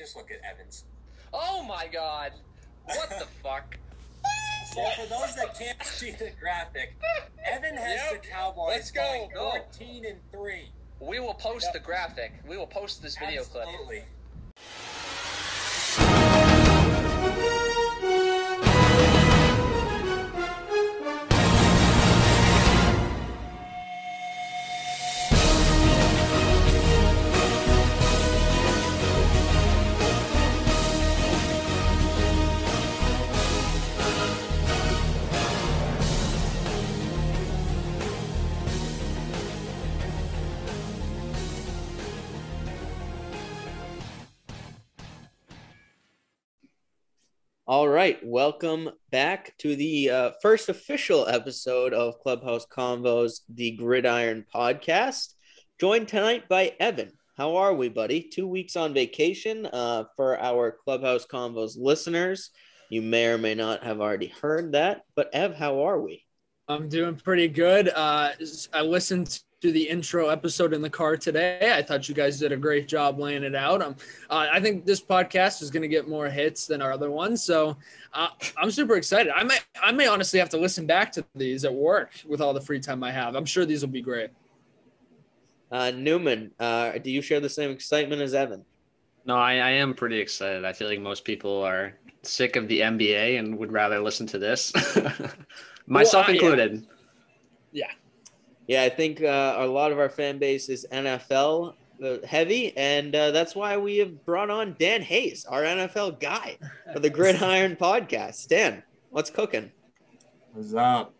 Just look at Evans. Oh my god. What the fuck? So for those that can't see the graphic, Evan has Yep. the Cowboys Let's go. 14 and three. We will post the graphic. We will post this video clip. All right, welcome back to the uh, first official episode of Clubhouse Convos, the Gridiron podcast. Joined tonight by Evan. How are we, buddy? Two weeks on vacation. Uh, for our Clubhouse Convos listeners, you may or may not have already heard that. But Ev, how are we? I'm doing pretty good. Uh, I listened to the intro episode in the car today. I thought you guys did a great job laying it out. Um, uh, I think this podcast is going to get more hits than our other ones, so uh, I'm super excited. I may, I may honestly have to listen back to these at work with all the free time I have. I'm sure these will be great. Uh, Newman, uh, do you share the same excitement as Evan? No, I, I am pretty excited. I feel like most people are sick of the NBA and would rather listen to this, myself I- included. Yeah, I think uh, a lot of our fan base is NFL uh, heavy, and uh, that's why we have brought on Dan Hayes, our NFL guy for the Gridiron podcast. Dan, what's cooking? What's up?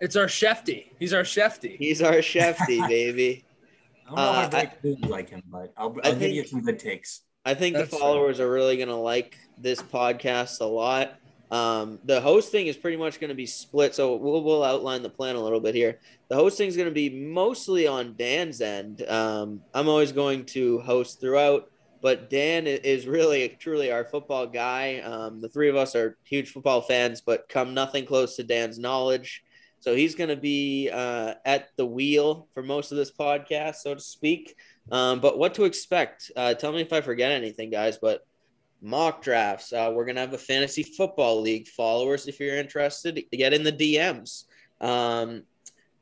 It's our Shefty. He's our Shefty. He's our chefty, baby. I don't know Uh, how great food you like him, but I'll, I I'll give you think- some good takes. I think That's the followers are really going to like this podcast a lot. Um, the hosting is pretty much going to be split, so we'll, we'll outline the plan a little bit here. The hosting is going to be mostly on Dan's end. Um, I'm always going to host throughout, but Dan is really truly our football guy. Um, the three of us are huge football fans, but come nothing close to Dan's knowledge. So he's going to be uh, at the wheel for most of this podcast, so to speak. Um, but what to expect? Uh, tell me if I forget anything, guys. But mock drafts. Uh, we're gonna have a fantasy football league. Followers, if you're interested, get in the DMs. Um,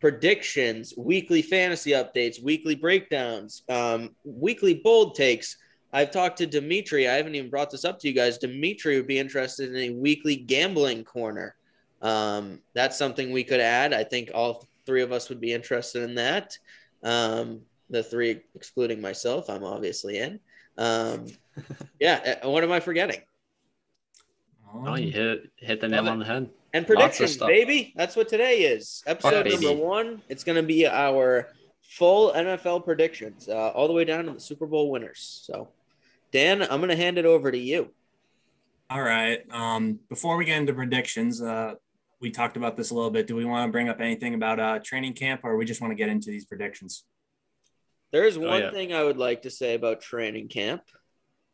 predictions, weekly fantasy updates, weekly breakdowns, um, weekly bold takes. I've talked to Dimitri. I haven't even brought this up to you guys. Dimitri would be interested in a weekly gambling corner. Um, that's something we could add. I think all three of us would be interested in that. Um, the three excluding myself, I'm obviously in. Um, yeah, uh, what am I forgetting? Oh, you hit hit the nail on the head. And predictions, baby. That's what today is. Episode baby. number one. It's going to be our full NFL predictions, uh, all the way down to the Super Bowl winners. So, Dan, I'm going to hand it over to you. All right. Um, before we get into predictions, uh, we talked about this a little bit. Do we want to bring up anything about uh, training camp, or we just want to get into these predictions? There is one yeah. thing I would like to say about training camp.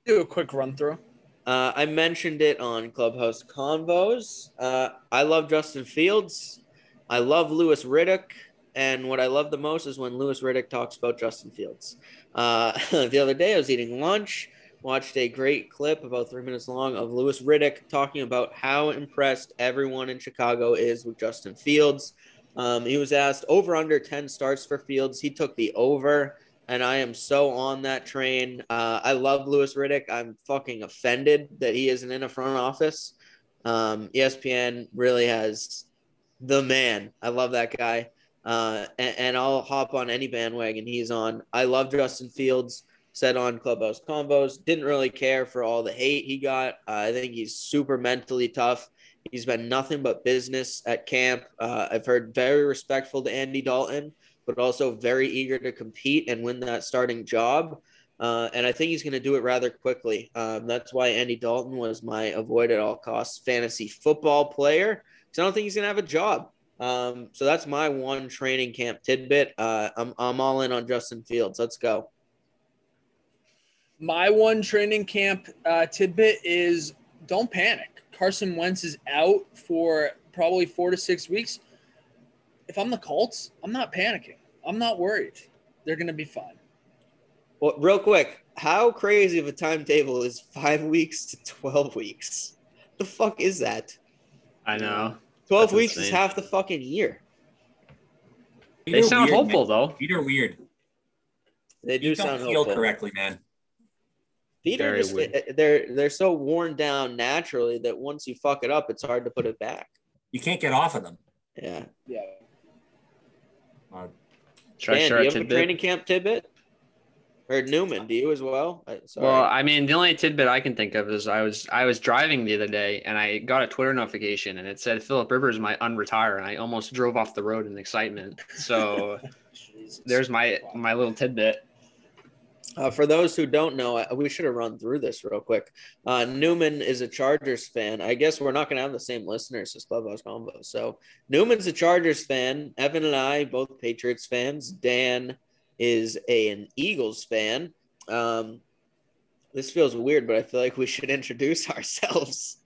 Do a quick run through. Uh, I mentioned it on Clubhouse Convos. Uh, I love Justin Fields. I love Louis Riddick. And what I love the most is when Louis Riddick talks about Justin Fields. Uh, the other day, I was eating lunch, watched a great clip about three minutes long of Louis Riddick talking about how impressed everyone in Chicago is with Justin Fields. Um, he was asked over under 10 starts for Fields. He took the over and I am so on that train. Uh, I love Louis Riddick. I'm fucking offended that he isn't in a front office. Um, ESPN really has the man. I love that guy. Uh, and, and I'll hop on any bandwagon he's on. I love Justin Fields. Said on Clubhouse Convos. Didn't really care for all the hate he got. Uh, I think he's super mentally tough. He's been nothing but business at camp. Uh, I've heard very respectful to Andy Dalton but also very eager to compete and win that starting job. Uh, and I think he's going to do it rather quickly. Um, that's why Andy Dalton was my avoid at all costs fantasy football player because I don't think he's going to have a job. Um, so that's my one training camp tidbit. Uh, I'm, I'm all in on Justin Fields. Let's go. My one training camp uh, tidbit is don't panic. Carson Wentz is out for probably four to six weeks. If I'm the Colts, I'm not panicking. I'm not worried. They're going to be fine. Well, real quick, how crazy of a timetable is five weeks to 12 weeks? The fuck is that? I know. 12 That's weeks is half the fucking year. They Feet are sound weird, hopeful man. though. Feet are weird. They do Feet don't sound feel hopeful. correctly, man. Feet are Very just weird. uh, they're they're so worn down naturally that once you fuck it up, it's hard to put it back. You can't get off of them. Yeah. Yeah. Uh, I Dan, share do a you have a training camp tidbit? Or Newman, do you as well? I, sorry. Well, I mean, the only tidbit I can think of is I was I was driving the other day and I got a Twitter notification and it said Philip Rivers might unretire and I almost drove off the road in excitement. So there's my my little tidbit. Uh, for those who don't know, we should have run through this real quick. Uh, Newman is a Chargers fan. I guess we're not going to have the same listeners as Clubhouse Convo. So Newman's a Chargers fan. Evan and I, both Patriots fans. Dan is a, an Eagles fan. Um, this feels weird, but I feel like we should introduce ourselves.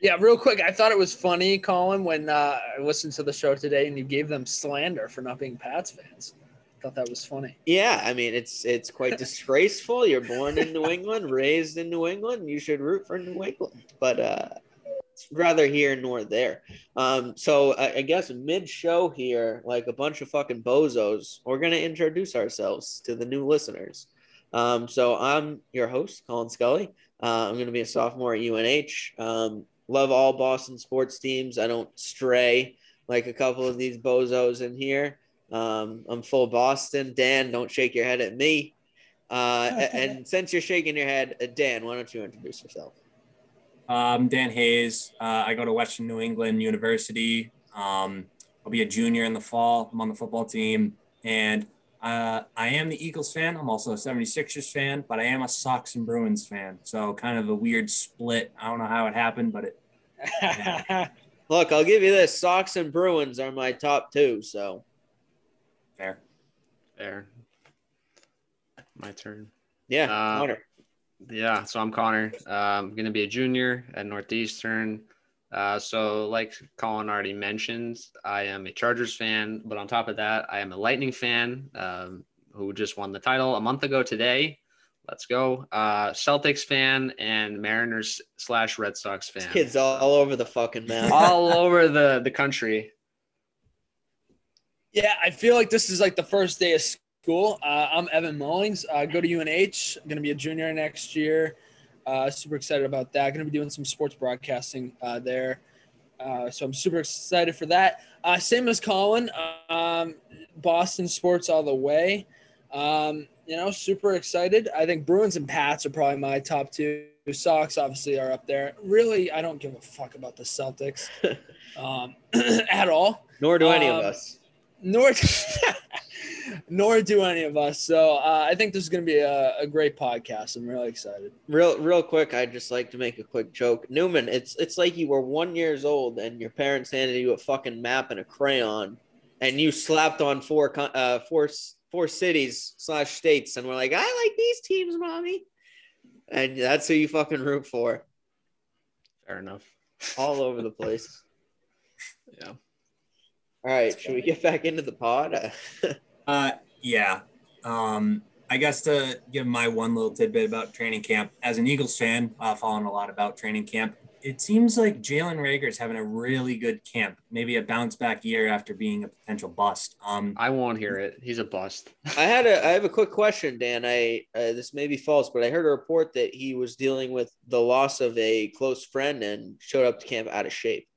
Yeah, real quick. I thought it was funny, Colin, when uh, I listened to the show today and you gave them slander for not being Pats fans. Thought that was funny. Yeah, I mean it's it's quite disgraceful. You're born in New England, raised in New England. You should root for New England, but uh, it's rather here nor there. Um, so I, I guess mid-show here, like a bunch of fucking bozos, we're gonna introduce ourselves to the new listeners. Um, so I'm your host, Colin Scully. Uh, I'm gonna be a sophomore at UNH. Um, love all Boston sports teams. I don't stray like a couple of these bozos in here. Um, I'm full Boston. Dan, don't shake your head at me. Uh, a- and since you're shaking your head, uh, Dan, why don't you introduce yourself? Um, Dan Hayes. Uh, I go to Western New England University. Um, I'll be a junior in the fall. I'm on the football team. And uh, I am the Eagles fan. I'm also a 76ers fan, but I am a Sox and Bruins fan. So kind of a weird split. I don't know how it happened, but it, Look, I'll give you this: Sox and Bruins are my top two. So fair. There. My turn. yeah, Uh, Connor. Yeah, so I'm Connor. Uh, I'm going to be a junior at Northeastern. Uh, so, like Colin already mentioned, I am a Chargers fan, but on top of that, I am a Lightning fan um, who just won the title a month ago today. Let's go. Uh, Celtics fan and Mariners slash Red Sox fan. Kids all, all over the fucking map. all over the, the country. Yeah, I feel like this is like the first day of school. Uh, I'm Evan Mullings. I go to UNH. I'm going to be a junior next year. Uh, super excited about that. Going to be doing some sports broadcasting uh, there. Uh, so I'm super excited for that. Uh, same as Colin, um, Boston sports all the way. Um, you know, super excited. I think Bruins and Pats are probably my top two. Sox obviously are up there. Really, I don't give a fuck about the Celtics um, at all Nor do any of Um, us. Nor nor do any of us. So uh, I think this is going to be a, a great podcast. I'm really excited. Real, real quick, I'd just like to make a quick joke. Newman, it's it's like you were one years old and your parents handed you a fucking map and a crayon, and you slapped on four uh four four cities slash states, and we're like, I like these teams, mommy, and that's who you fucking root for, Fair enough. all over the place. Yeah. All right, should we get back into the pod? Uh, yeah. Um, I guess to give my one little tidbit about training camp, as an Eagles fan, uh, following a lot about training camp, it seems like Jalen Reagor is having a really good camp, maybe a bounce back year after being a potential bust. Um, I won't hear it. He's a bust. I had a I have a quick question, Dan. I uh, this may be false, but I heard a report that he was dealing with the loss of a close friend and showed up to camp out of shape.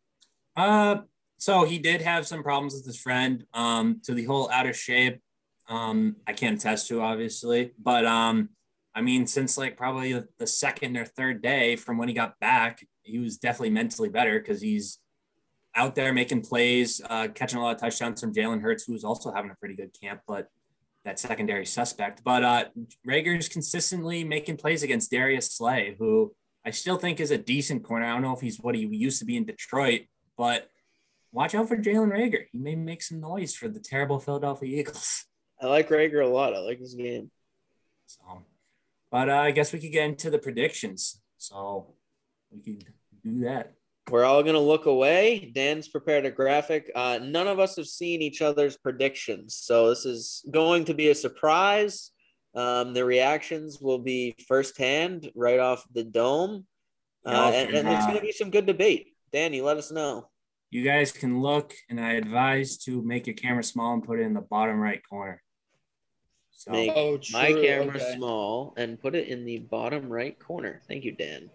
Uh, so he did have some problems with his friend. Um, to the whole out of shape, um, I can't attest to obviously, but um, I mean, since like probably the second or third day from when he got back, he was definitely mentally better because he's out there making plays, uh, catching a lot of touchdowns from Jalen Hurts, who was also having a pretty good camp, but that secondary suspect. But uh, Reagor's consistently making plays against Darius Slay, who I still think is a decent corner. I don't know if he's what he used to be in Detroit, but watch out for Jalen Reagor. He may make some noise for the terrible Philadelphia Eagles. I like Reagor a lot. I like his game. So, but uh, I guess we could get into the predictions. So we could do that. We're all gonna look away. Dan's prepared a graphic. Uh, none of us have seen each other's predictions, so this is going to be a surprise. Um, the reactions will be firsthand right off the dome. Uh, and, and there's going to be some good debate. Danny, let us know. You guys can look, and I advise to make your camera small and put it in the bottom right corner. So Make Oh, my camera okay. small and put it in the bottom right corner. Thank you, Dan.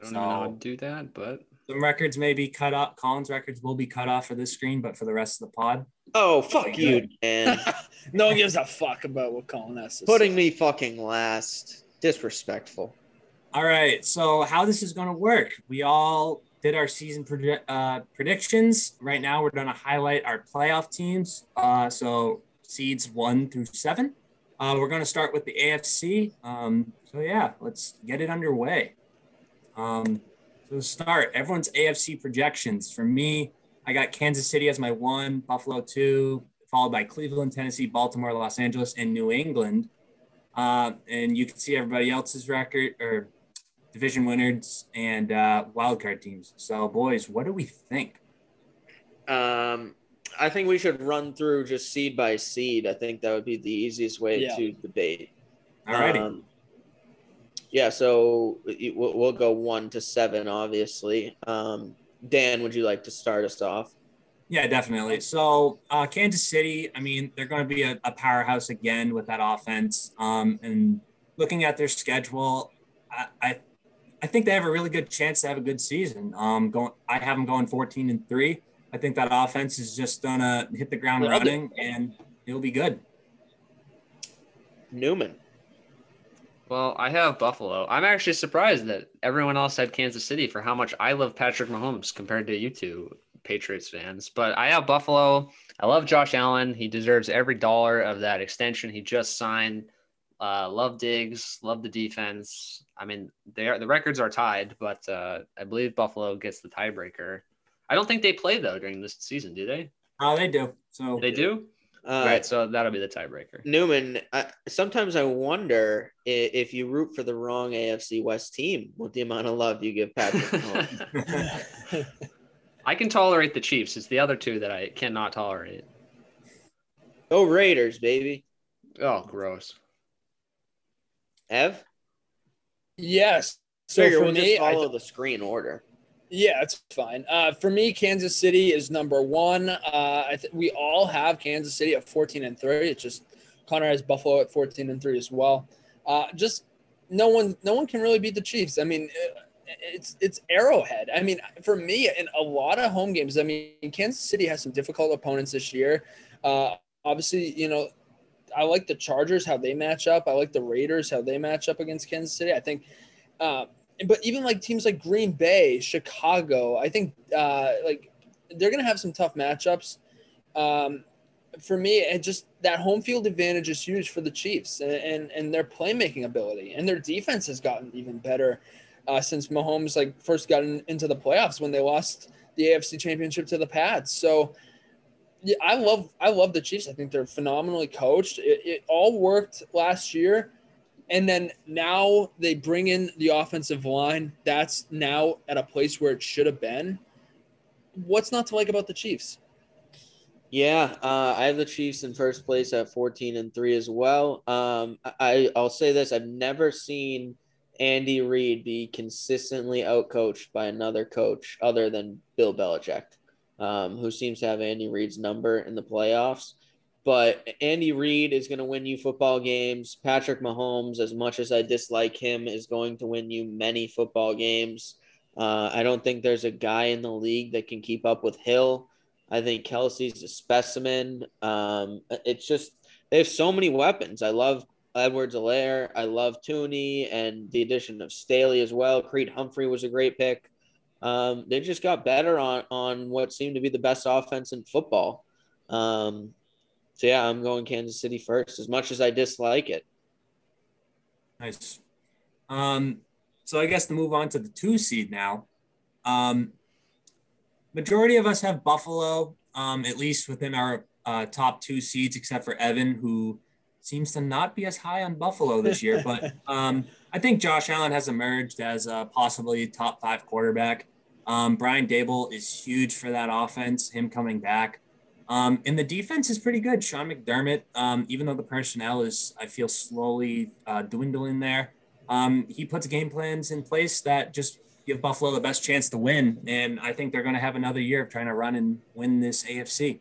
I don't know how to do that, but some records may be cut off. Colin's records will be cut off for this screen, but for the rest of the pod, Oh, fuck you, uh, Dan. no one gives a fuck about what Colin has to Putting say. me fucking last. Disrespectful. All right. So how this is going to work? We all did our season uh, predictions. Right now, we're going to highlight our playoff teams. Uh, so seeds one through seven. Uh, we're going to start with the AFC. Um, so yeah, let's get it underway. Um, so start, everyone's AFC projections. For me, I got Kansas City as my one, Buffalo two, followed by Cleveland, Tennessee, Baltimore, Los Angeles, and New England. Uh, and you can see everybody else's record or division winners and uh, wildcard teams. So, boys, what do we think? Um, I think we should run through just seed by seed. I think that would be the easiest way Yeah. to debate. Alrighty. Um, yeah, so we'll, we'll go one to seven, obviously. Um, Dan, would you like to start us off? yeah, definitely. So, uh, Kansas City, I mean, they're going to be a, a powerhouse again with that offense. Um, and looking at their schedule, I, I, I think they have a really good chance to have a good season. Um, going, I have them going 14 and three. I think that offense is just gonna hit the ground Well, I'll do- running, and it'll be good. Newman. well, I have Buffalo. I'm actually surprised that everyone else had Kansas City for how much I love Patrick Mahomes compared to you two Patriots fans. But I have Buffalo. I love Josh Allen. He deserves every dollar of that extension he just signed. Uh, love Diggs. Love the defense. I mean, they are the records are tied, but uh, I believe Buffalo gets the tiebreaker. I don't think they play though during this season, do they? Oh, they do. So They do. Uh, right, so that'll be the tiebreaker. Newman, I, sometimes I wonder i- if you root for the wrong AFC West team with the amount of love you give Patrick I can tolerate the Chiefs. It's the other two that I cannot tolerate. Go Raiders, baby. Oh, gross. Ev? Yes. So Figure for we'll me, follow the screen order. Yeah, it's fine. Uh, for me, Kansas City is number one. Uh, I th- we all have Kansas City at 14 and three. It's just Connor has Buffalo at 14 and three as well. Uh, just no one, no one can really beat the Chiefs. I mean, uh, it's it's Arrowhead. I mean, for me, in a lot of home games, I mean, Kansas City has some difficult opponents this year. Uh, obviously, you know, I like the Chargers how they match up. I like the Raiders how they match up against Kansas City. I think. Uh, but even like teams like Green Bay, Chicago, I think uh, like they're gonna have some tough matchups. Um, for me, and just that home field advantage is huge for the Chiefs and, and and their playmaking ability and their defense has gotten even better uh, since Mahomes like first got in, into the playoffs when they lost the AFC Championship to the Pats. So yeah, I love I love the Chiefs. I think they're phenomenally coached. It, it all worked last year and then now they bring in the offensive line. That's now at a place where it should have been. What's not to like about the Chiefs? Yeah, uh, I have the Chiefs in first place at 14 and 3 as well. Um, I, I'll say this I've never seen Andy Reid be consistently outcoached by another coach other than Bill Belichick, um, who seems to have Andy Reid's number in the playoffs. But Andy Reid is going to win you football games. Patrick Mahomes, as much as I dislike him, is going to win you many football games. Uh, I don't think there's a guy in the league that can keep up with Hill. I think Kelce's a specimen. Um, it's just they have so many weapons. I love Edwards-Helaire. I love Thuney and the addition of Staley as well. Creed Humphrey was a great pick. Um, they just got better on on what seemed to be the best offense in football. Um, so yeah, I'm going Kansas City first, as much as I dislike it. Nice. Um, so I guess to move on to the two seed now. Um, majority of us have Buffalo, um, at least within our uh, top two seeds, except for Evan, who seems to not be as high on Buffalo this year. But um, I think Josh Allen has emerged as a possibly top five quarterback. Um, Brian Daboll is huge for that offense, him coming back. Um, and the defense is pretty good. Sean McDermott, um, even though the personnel is, I feel, slowly uh, dwindling there, um, he puts game plans in place that just give Buffalo the best chance to win. And I think they're going to have another year of trying to run and win this AFC.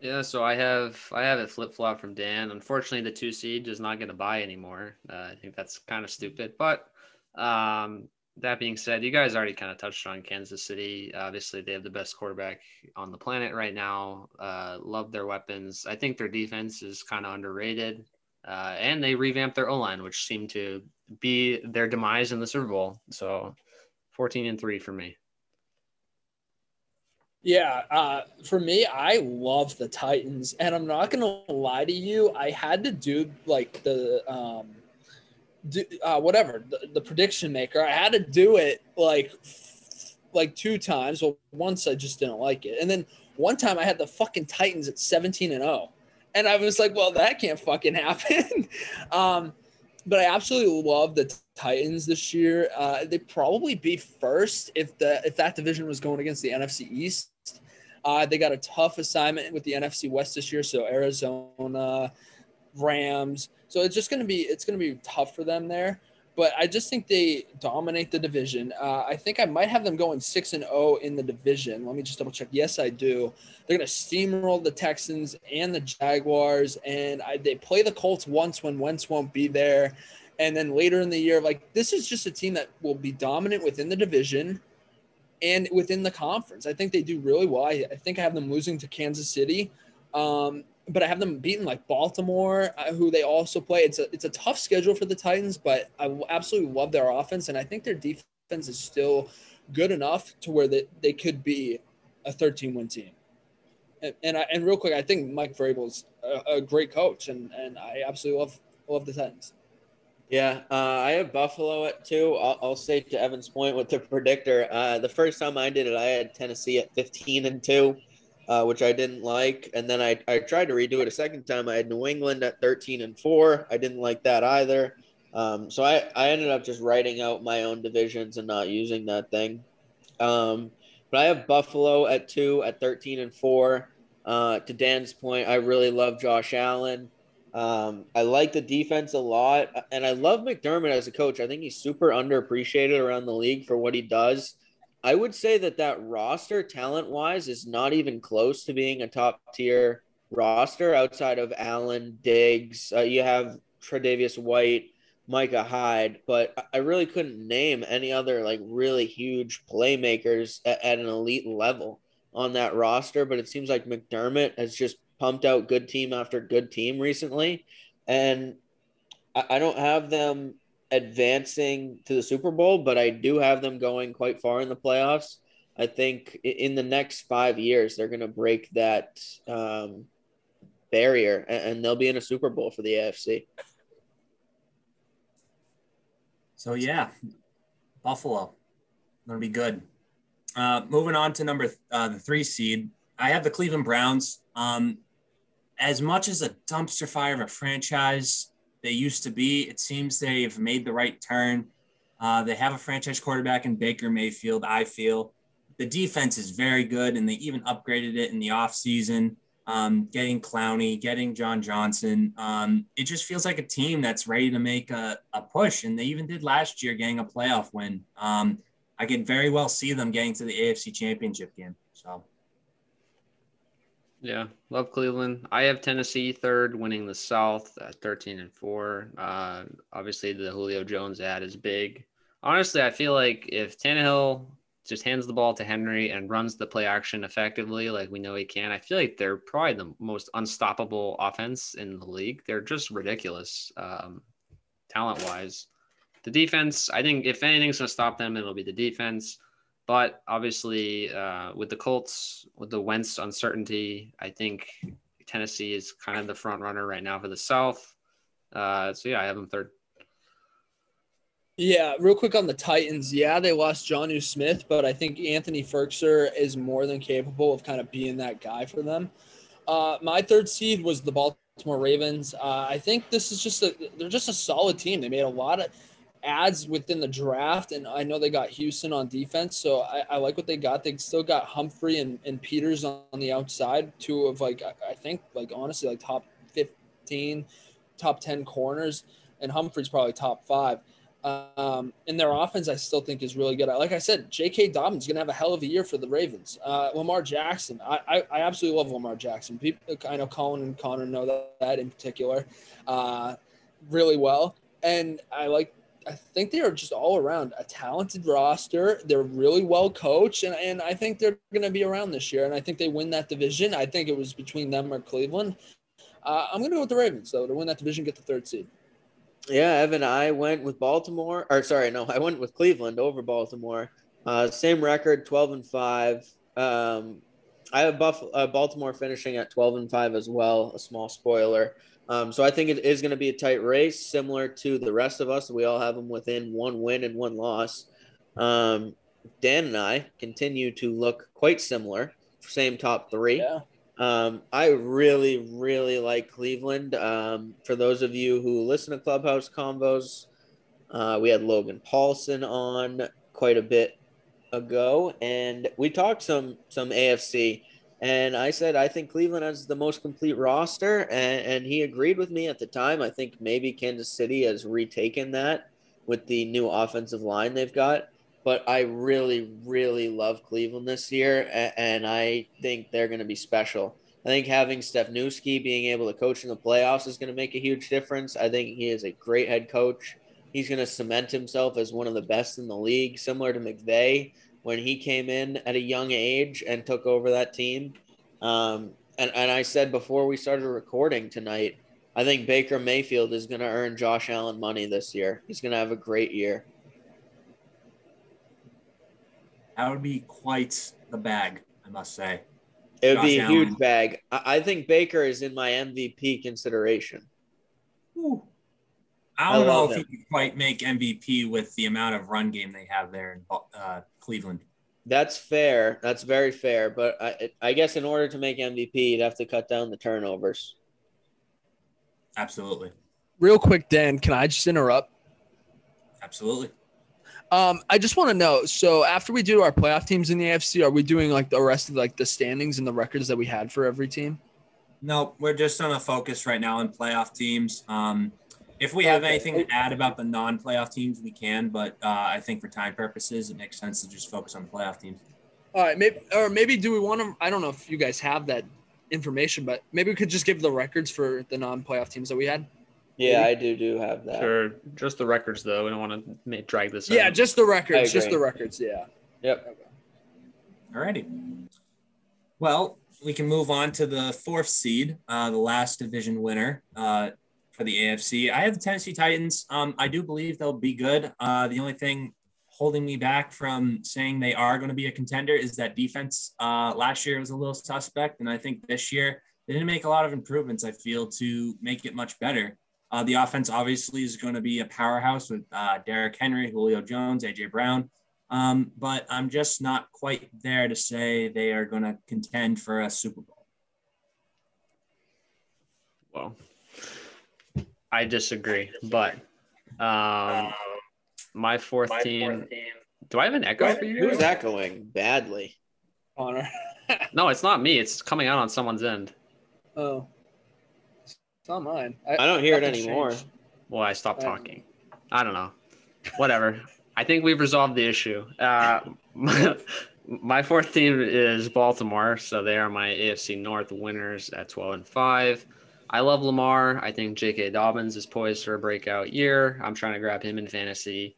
Yeah, so I have I have it flip flop from Dan. Unfortunately, the two seed is not going to buy anymore. Uh, I think that's kind of stupid. But um, that being said, you guys already kind of touched on Kansas City. Obviously, they have the best quarterback on the planet right now. Uh, love their weapons. I think their defense is kind of underrated. Uh, and they revamped their O line, which seemed to be their demise in the Super Bowl. So 14 and 3 for me. Yeah, uh, for me, I love the Titans, and I'm not gonna lie to you. I had to do like the um, do, uh, whatever the, the prediction maker. I had to do it like like two times. Well, once I just didn't like it, and then one time I had the fucking Titans at 17 and 0, and I was like, well, that can't fucking happen. um, but I absolutely love the Titans this year. Uh, they'd probably be first if the if that division was going against the NFC East. Uh, they got a tough assignment with the NFC West this year, so Arizona, Rams. So it's just gonna be it's gonna be tough for them there. But I just think they dominate the division. Uh, I think I might have them going six and zero oh in the division. Let me just double check. Yes, I do. They're gonna steamroll the Texans and the Jaguars, and I, they play the Colts once when Wentz won't be there, and then later in the year, like this is just a team that will be dominant within the division and within the conference. I think they do really well. I, I think I have them losing to Kansas City, um, but I have them beaten like Baltimore, uh, who they also play. It's a it's a tough schedule for the Titans, but I absolutely love their offense, and I think their defense is still good enough to where they, they could be a 13 win team. And and, I, and real quick, I think Mike Vrabel is a, a great coach, and and I absolutely love love the Titans. Yeah, uh, I have Buffalo at two. I'll, I'll, say to Evan's point with the predictor. Uh, the first time I did it, I had Tennessee at 15 and two, uh, which I didn't like. And then I, I tried to redo it a second time. I had New England at 13 and four. I didn't like that either. Um, so I, I ended up just writing out my own divisions and not using that thing. Um, but I have Buffalo at two at 13 and four. Uh, to Dan's point, I really love Josh Allen. Um, I like the defense a lot, and I love McDermott as a coach. I think he's super underappreciated around the league for what he does. I would say that that roster, talent wise, is not even close to being a top tier roster outside of Allen, Diggs. Uh, you have Tre'Davious White, Micah Hyde, but I really couldn't name any other like really huge playmakers at, at an elite level on that roster. But it seems like McDermott has just pumped out good team after good team recently, and I, I don't have them advancing to the Super Bowl, but I do have them going quite far in the playoffs. I think in the next five years they're going to break that um, barrier, and they'll be in a Super Bowl for the AFC. So yeah, Buffalo, gonna be good. Uh, moving on to number th- uh, the three seed, I have the Cleveland Browns. Um, as much as a dumpster fire of a franchise they used to be, it seems they've made the right turn. Uh, they have a franchise quarterback in Baker Mayfield, I feel. The defense is very good, and they even upgraded it in the offseason, um, getting Clowney, getting John Johnson. Um, it just feels like a team that's ready to make a, a push, and they even did last year getting a playoff win. Um, I can very well see them getting to the AFC championship game. Yeah, love Cleveland. I have Tennessee third, winning the South at 13 and four. Uh, obviously, the Julio Jones ad is big. Honestly, I feel like if Tannehill just hands the ball to Henry and runs the play action effectively, like we know he can, I feel like they're probably the most unstoppable offense in the league. They're just ridiculous, um, talent wise. The defense, I think, if anything's going to stop them, it'll be the defense. But obviously, uh, with the Colts, with the Wentz uncertainty, I think Tennessee is kind of the front runner right now for the South. Uh, so yeah, I have them third. Yeah, real quick on the Titans. Yeah, they lost Jonnu Smith, but I think Anthony Firkser is more than capable of kind of being that guy for them. Uh, my third seed was the Baltimore Ravens. Uh, I think this is just a they're just a solid team. They made a lot of adds within the draft, and I know they got Houston on defense, so I, I like what they got. They still got Humphrey and, and Peters on, on the outside, two of like I, I think like honestly like top fifteen, top ten corners, and Humphrey's probably top five. Um, and their offense, I still think is really good. Like I said, J.K. Dobbins is to have a hell of a year for the Ravens. Uh, Lamar Jackson, I, I, I, absolutely love Lamar Jackson. People, I know Colin and Connor know that, that in particular uh, really well. And I like, I think they are just all around a talented roster. They're really well coached, and, and I think they're going to be around this year. And I think they win that division. I think it was between them or Cleveland. Uh, I'm going to go with the Ravens, though, to win that division, get the third seed. Yeah, Evan, I went with Baltimore, or sorry, no, I went with Cleveland over Baltimore. Uh, same record, twelve and five. Um, I have Buff- uh, Baltimore finishing at twelve and five as well. A small spoiler. Um, so I think it is going to be a tight race, similar to the rest of us. We all have them within one win and one loss. Um, Dan and I continue to look quite similar. Same top three. Yeah. Um, I really, really like Cleveland. Um, for those of you who listen to Clubhouse Convos, uh, we had Logan Paulson on quite a bit ago, and we talked some some AFC. And I said I think Cleveland has the most complete roster, and, and he agreed with me at the time. I think maybe Kansas City has retaken that with the new offensive line they've got but I really, really love Cleveland this year, and I think they're going to be special. I think having Stefanski being able to coach in the playoffs is going to make a huge difference. I think he is a great head coach. He's going to cement himself as one of the best in the league, similar to McVay when he came in at a young age and took over that team. Um, and, and I said before we started recording tonight, I think Baker Mayfield is going to earn Josh Allen money this year. He's going to have a great year. That would be quite the bag, I must say. It would Josh be a Allen. huge bag. I think Baker is in my MVP consideration. Ooh. I don't I know if him. he can quite make MVP with the amount of run game they have there in uh, Cleveland. That's fair. That's very fair. But I, I guess in order to make MVP, you'd have to cut down the turnovers. Absolutely. Real quick, Dan, can I just interrupt? Absolutely. Um, I just want to know. So after we do our playoff teams in the AFC, are we doing like the rest of like the standings and the records that we had for every team? No, we're just on a focus right now on playoff teams. Um, if we have anything to add about the non-playoff teams, we can. But uh, I think for time purposes, it makes sense to just focus on the playoff teams. All right, maybe or maybe do we want to? I don't know if you guys have that information, but maybe we could just give the records for the non-playoff teams that we had. Yeah, I do do have that. Sure, just the records though. We don't want to make, drag this. Yeah, out. just the records. Just the records. Yeah. Yep. Okay. Alrighty. Well, we can move on to the fourth seed, uh, the last division winner uh, for the AFC. I have the Tennessee Titans. Um, I do believe they'll be good. Uh, the only thing holding me back from saying they are going to be a contender is that defense. Uh, last year was a little suspect, and I think this year they didn't make a lot of improvements. I feel to make it much better. Uh, the offense obviously is going to be a powerhouse with uh, Derrick Henry, Julio Jones, AJ Brown. Um, but I'm just not quite there to say they are going to contend for a Super Bowl. Well, I disagree, but um, my fourth, my team, fourth team. Do I have an echo for you? Who's echoing badly? Connor. no, it's not me. It's coming out on someone's end. Oh it's not mine. I, I don't hear it anymore. Changed. Well, I stopped talking. I don't know. Whatever. I think we've resolved the issue. Uh, my, my fourth team is Baltimore, so they are my AFC North winners at 12 and 5. I love Lamar. I think J.K. Dobbins is poised for a breakout year. I'm trying to grab him in fantasy.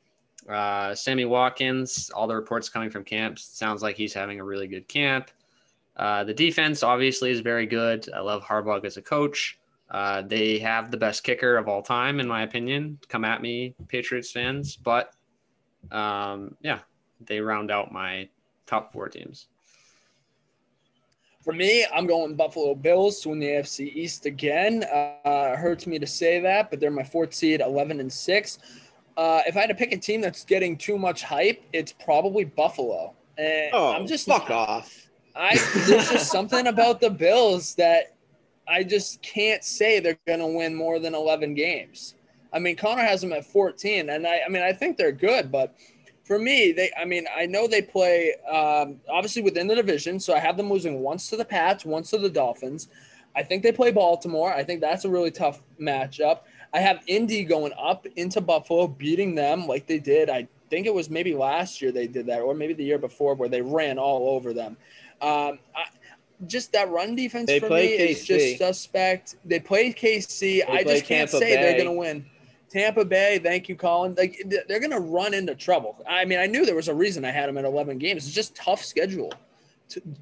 Uh, Sammy Watkins, all the reports coming from camps, sounds like he's having a really good camp. Uh, the defense obviously is very good. I love Harbaugh as a coach. Uh, they have the best kicker of all time, in my opinion. Come at me, Patriots fans. But um, yeah, they round out my top four teams. For me, I'm going Buffalo Bills to win the AFC East again. Uh, hurts me to say that, but they're my fourth seed, 11 and six. Uh, if I had to pick a team that's getting too much hype, it's probably Buffalo. And oh, I'm just fuck off. I there's just something about the Bills that I just can't say they're going to win more than 11 games. I mean, Connor has them at 14, and I, I mean, I think they're good, but for me, they, I mean, I know they play um, obviously within the division, so I have them losing once to the Pats, once to the Dolphins. I think they play Baltimore. I think that's a really tough matchup. I have Indy going up into Buffalo, beating them like they did. I think it was maybe last year they did that, or maybe the year before, where they ran all over them. Um, I, just that run defense They for me is just suspect. They play KC. I play just can't Tampa say they're going to win. Tampa Bay, thank you, Colin. Like they're going to run into trouble. I mean, I knew there was a reason I had them at 11 games. It's just tough schedule.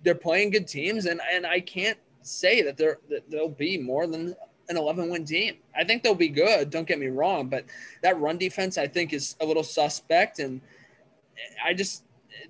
They're playing good teams, and and I can't say that they're that they'll be more than an 11 win team. I think they'll be good. Don't get me wrong, but that run defense I think is a little suspect, and I just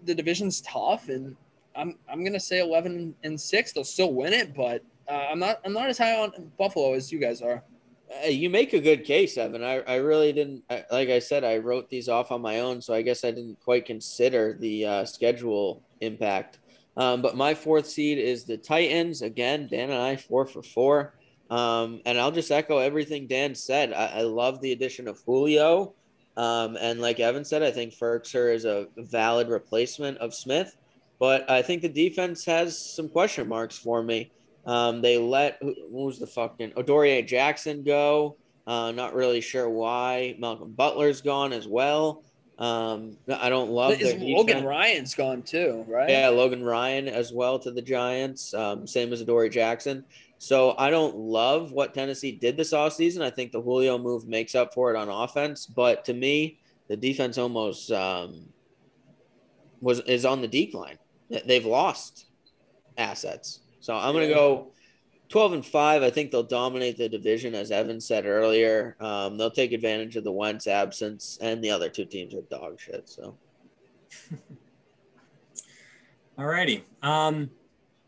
the division's tough, and I'm I'm gonna say 11 and six. They'll still win it, but uh, I'm not I'm not as high on Buffalo as you guys are. Uh, you make a good case, Evan. I, I really didn't. I, like I said, I wrote these off on my own, so I guess I didn't quite consider the uh, schedule impact. Um, but my fourth seed is the Titans. Again, Dan and I four for four. Um, and I'll just echo everything Dan said. I, I love the addition of Julio. Um, and like Evan said, I think Firkser is a valid replacement of Smith. But I think the defense has some question marks for me. Um, they let who who was the fucking Adoree Jackson go. Uh, not really sure why. Malcolm Butler's gone as well. Um, I don't love Is Logan. Ryan's gone too, right? Yeah, Logan Ryan as well to the Giants. Um, same as Adoree Jackson. So I don't love what Tennessee did this offseason. I think the Julio move makes up for it on offense. But to me, the defense almost um, was is on the decline. They've lost assets. So I'm gonna go 12 and 5. I think they'll dominate the division, as Evan said earlier. Um, they'll take advantage of the Wentz absence, and the other two teams are dog shit. So Alrighty. Um,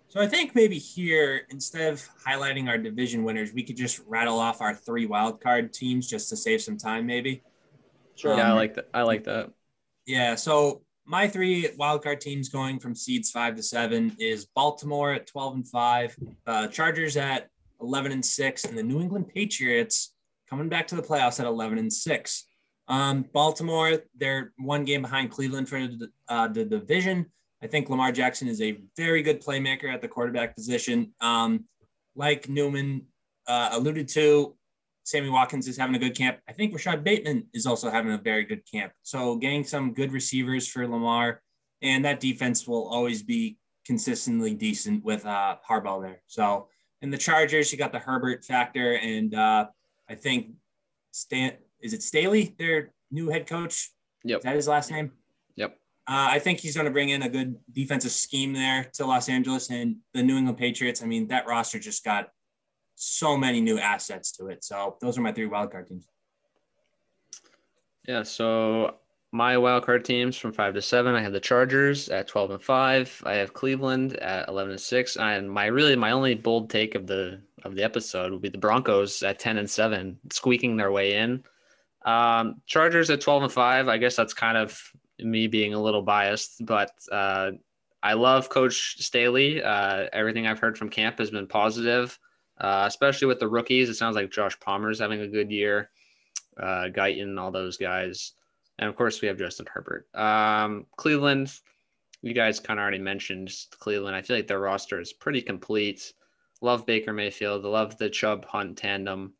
so I think maybe here, instead of highlighting our division winners, we could just rattle off our three wild card teams just to save some time, maybe. Sure. yeah, I Um, like that. I like that. Yeah. So my three wildcard teams going from seeds five to seven is Baltimore at 12 and five, uh, Chargers at 11 and six, and the New England Patriots coming back to the playoffs at 11 and six. Um, Baltimore, they're one game behind Cleveland for the, uh, the division. I think Lamar Jackson is a very good playmaker at the quarterback position. Um, like Newman uh, alluded to, Sammy Watkins is having a good camp. I think Rashod Bateman is also having a very good camp. So getting some good receivers for Lamar, and that defense will always be consistently decent with uh, Harbaugh there. So in the Chargers, you got the Herbert factor, and uh, I think Stan is it Staley, their new head coach. Yep. Is that his last name? Yep. Uh, I think he's going to bring in a good defensive scheme there to Los Angeles and the New England Patriots. I mean, that roster just got so many new assets to it. So those are my three wildcard teams. Yeah, so my wild card teams from five to seven. I have the Chargers at twelve and five. I have Cleveland at eleven and six. And my really my only bold take of the of the episode would be the Broncos at ten and seven, squeaking their way in. Um, Chargers at twelve and five. I guess that's kind of me being a little biased, but uh, I love Coach Staley. Uh, everything I've heard from camp has been positive, uh, especially with the rookies. It sounds like Josh Palmer's having a good year uh, Guyton, all those guys. And of course, we have Justin Herbert. Um, Cleveland, you guys kind of already mentioned Cleveland. I feel like their roster is pretty complete. Love Baker Mayfield. Love the Chubb Hunt tandem.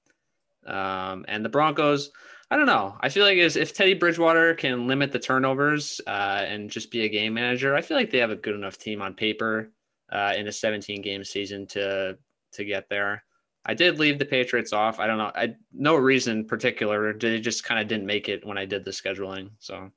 Um, and the Broncos, I don't know. I feel like if Teddy Bridgewater can limit the turnovers uh, and just be a game manager, I feel like they have a good enough team on paper uh, in a 17 game season to to get there. I did leave the Patriots off. I don't know. I no reason particular. They just kind of didn't make it when I did the scheduling. So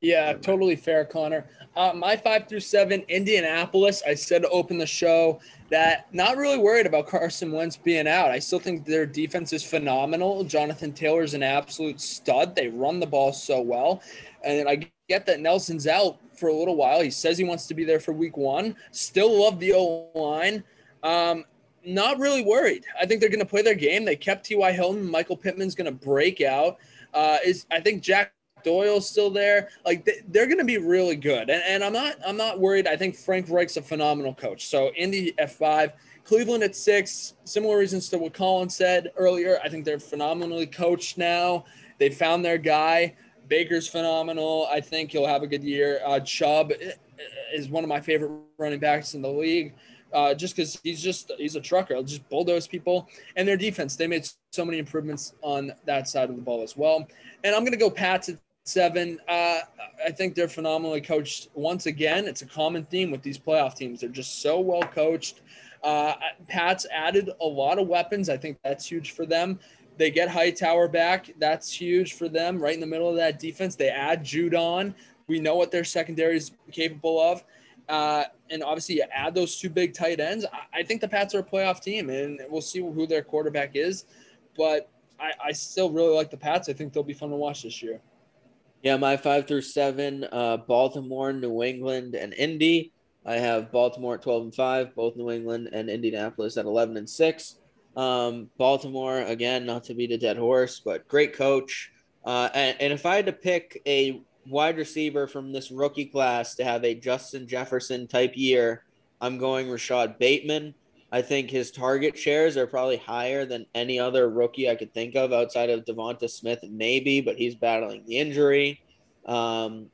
Yeah, totally fair, Connor. Uh, my five through seven, Indianapolis. I said to open the show that not really worried about Carson Wentz being out. I still think their defense is phenomenal. Jonathan Taylor's an absolute stud. They run the ball so well. And I get that Nelson's out for a little while. He says he wants to be there for week one. Still love the O line. Um, not really worried. I think they're going to play their game. They kept T.Y. Hilton. Michael Pittman's going to break out. Uh, is I think Jack Doyle's still there. Like they, they're going to be really good, and, and I'm not I'm not worried. I think Frank Reich's a phenomenal coach. So Indy at five, Cleveland at six, similar reasons to what Colin said earlier. I think they're phenomenally coached now. They found their guy. Baker's phenomenal. I think he'll have a good year. Uh, Chubb is one of my favorite running backs in the league. Uh, just because he's just he's a trucker, He'll just bulldoze people. And their defense, they made so many improvements on that side of the ball as well. And I'm gonna go Pats at seven. Uh, I think they're phenomenally coached. Once again, it's a common theme with these playoff teams. They're just so well coached. Uh, Pats added a lot of weapons. I think that's huge for them. They get Hightower back. That's huge for them. Right in the middle of that defense, they add Judon. We know what their secondary is capable of. Uh, and obviously, you add those two big tight ends. I, I, think the Pats are a playoff team, and we'll see who their quarterback is. But I, I still really like the Pats. I think they'll be fun to watch this year. Yeah, my five through seven: uh, Baltimore, New England, and Indy. I have Baltimore at twelve and five, both New England and Indianapolis at eleven and six. Um, Baltimore again, not to beat a dead horse, but great coach. Uh, and, and if I had to pick a wide receiver from this rookie class to have a Justin Jefferson type year, I'm going Rashod Bateman. I think his target shares are probably higher than any other rookie I could think of outside of Devonta Smith, maybe, but he's battling the injury. Um,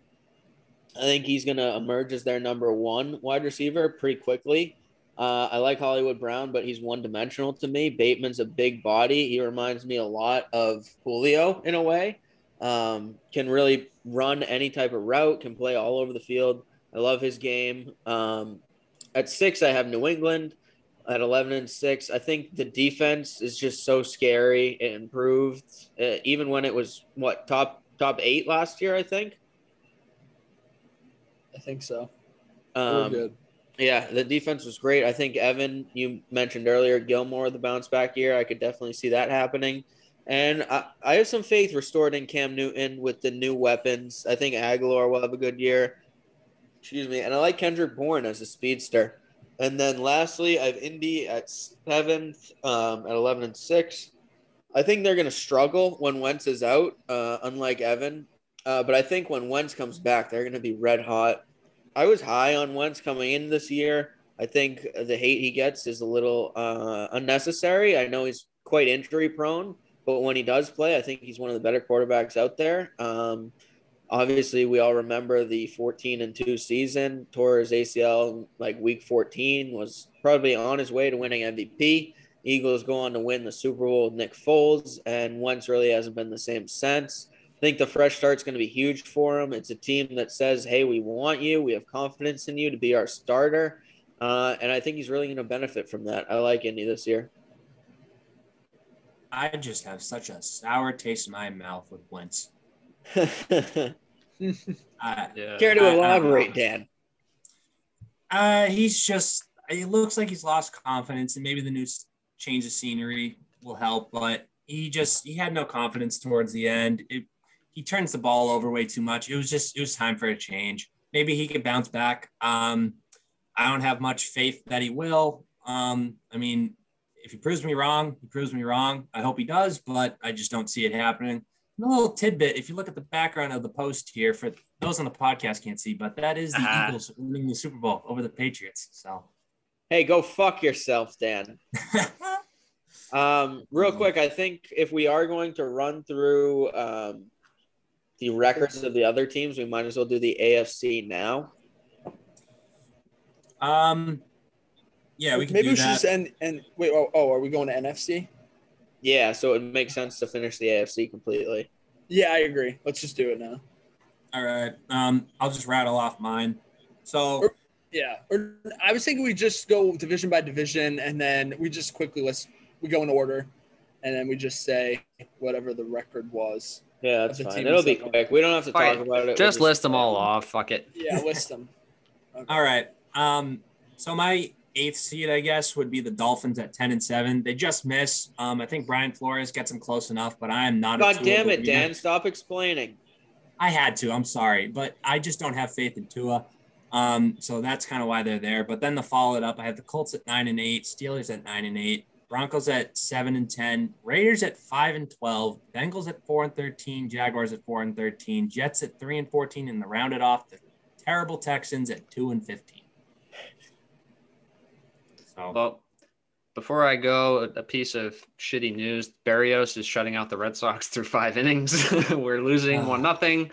I think he's going to emerge as their number one wide receiver pretty quickly. Uh, I like Hollywood Brown, but he's one dimensional to me. Bateman's a big body. He reminds me a lot of Julio in a way. Um, can really run any type of route, can play all over the field. I love his game. Um, at six, I have New England. At 11 and six, I think the defense is just so scary. It improved, uh, even when it was what top top eight last year. I think. I think so. Um, good. Yeah, the defense was great. I think Evan, you mentioned earlier, Gilmore the bounce back year. I could definitely see that happening. And I, I have some faith restored in Cam Newton with the new weapons. I think Agholor will have a good year. Excuse me. And I like Kendrick Bourne as a speedster. And then lastly, I have Indy at seventh, um, at 11 and six. I think they're going to struggle when Wentz is out, uh, unlike Evan. Uh, but I think when Wentz comes back, they're going to be red hot. I was high on Wentz coming in this year. I think the hate he gets is a little uh, unnecessary. I know he's quite injury prone, but when he does play, I think he's one of the better quarterbacks out there. Um, obviously, we all remember the 14 and 2 season. Tore his ACL like week 14, was probably on his way to winning MVP. Eagles go on to win the Super Bowl with Nick Foles, and Wentz really hasn't been the same since I think the fresh start's going to be huge for him. It's a team that says, "Hey, we want you. We have confidence in you to be our starter," uh, and I think he's really going to benefit from that. I like Indy this year. I just have such a sour taste in my mouth with Wentz. uh, yeah. Care to elaborate, Dan? Uh, he's just. It looks like he's lost confidence, and maybe the new change of scenery will help. But he just he had no confidence towards the end. It he turns the ball over way too much. It was just it was time for a change. Maybe he could bounce back. Um, I don't have much faith that he will. Um, I mean, if he proves me wrong, he proves me wrong. I hope he does, but I just don't see it happening. And a little tidbit: if you look at the background of the post here, for those on the podcast can't see, but that is the uh-huh. Eagles winning the Super Bowl over the Patriots. So, hey, go fuck yourself, Dan. um, real quick, I think if we are going to run through um, the records of the other teams, we might as well do the AFC now. Um, yeah, we can maybe we should just end and wait. Oh, oh, are we going to NFC? Yeah, so it makes sense to finish the AFC completely. Yeah, I agree. Let's just do it now. All right. Um, I'll just rattle off mine. So. Or, yeah, or I was thinking we just go division by division, and then we just quickly let's we go in order, and then we just say whatever the record was. Yeah, that's fine. It'll be quick. We don't have to talk about it. Just list them all off. Fuck it. Yeah, list them. Okay. All right. Um, so my eighth seed, I guess, would be the Dolphins at ten and seven. They just miss. Um, I think Brian Flores gets them close enough, but I am not. God damn it, Dan! Stop explaining. I had to. I'm sorry, but I just don't have faith in Tua. Um, so that's kind of why they're there. But then the follow it up, I have the Colts at nine and eight, Steelers at nine and eight, Broncos at seven and ten, Raiders at five and twelve, Bengals at four and thirteen, Jaguars at four and thirteen, Jets at three and fourteen, and the rounded off the terrible Texans at two and fifteen. So, well, before I go, a piece of shitty news: Berrios is shutting out the Red Sox through five innings. We're losing one nothing.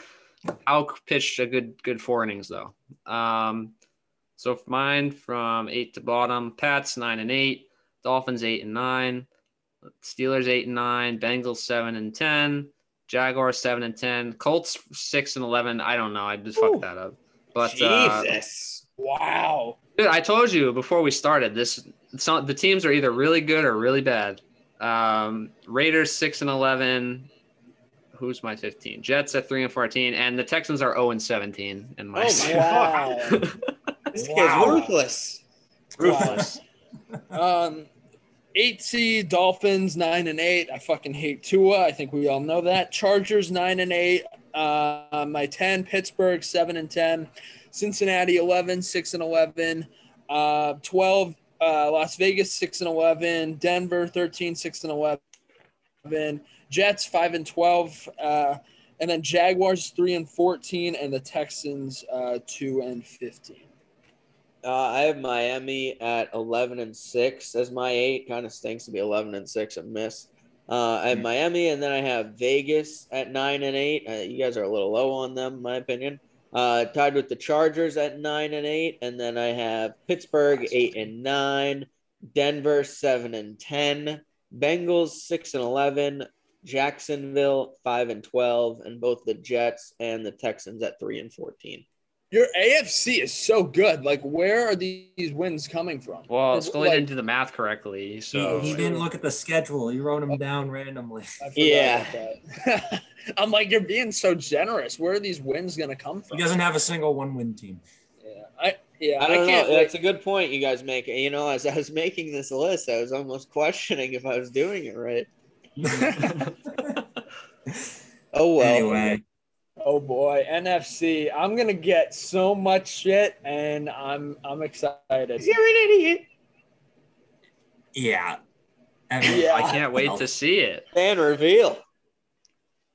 Alk pitched a good good four innings though. Um, so mine from eight to bottom: Pats nine and eight, Dolphins eight and nine, Steelers eight and nine, Bengals seven and ten, Jaguars seven and ten, Colts six and eleven. I don't know. I just Ooh. fucked that up. But uh, Jesus. wow. Dude, I told you before we started this. Some, the teams are either really good or really bad. Um, Raiders six and eleven. Who's my fifteen? Jets at three and fourteen, and the Texans are zero and seventeen. In my Oh my Wow. This Wow. kid's ruthless. ruthless. Um, eight seed Dolphins nine and eight. I fucking hate Tua. I think we all know that. Chargers nine and eight. Uh, my ten Pittsburgh seven and ten. Cincinnati 11, 6 and 11. Uh, 12 uh, Las Vegas 6 and 11. Denver 13, 6 and 11. Jets 5 and 12. Uh, and then Jaguars 3 and 14 and the Texans uh, 2 and 15. Uh, I have Miami at 11 and 6 as my eight. Kind of stinks to be 11 and 6 and miss. Uh, I have Miami, and then I have Vegas at 9 and 8. Uh, you guys are a little low on them, in my opinion. Uh, tied with the Chargers at 9 and 8. And then I have Pittsburgh 8 and 9. Denver 7 and 10. Bengals 6 and 11. Jacksonville 5 and 12. And both the Jets and the Texans at 3 and 14. Your AFC is so good. Like, where are these wins coming from? Well, Scully Like, didn't do the math correctly, so he, he didn't look at the schedule. He wrote them oh. down randomly. Yeah. I'm like, you're being so generous. Where are these wins going to come from? He doesn't have a single one-win team. Yeah, I, yeah, I don't can't know. wait. That's a good point you guys make. You know, as I was making this list, I was almost questioning if I was doing it right. Oh well. Anyway, Oh boy, NFC. I'm gonna get so much shit, and I'm I'm excited. You're an idiot. yeah. Evan, Yeah. I can't wait to see it. Fan reveal.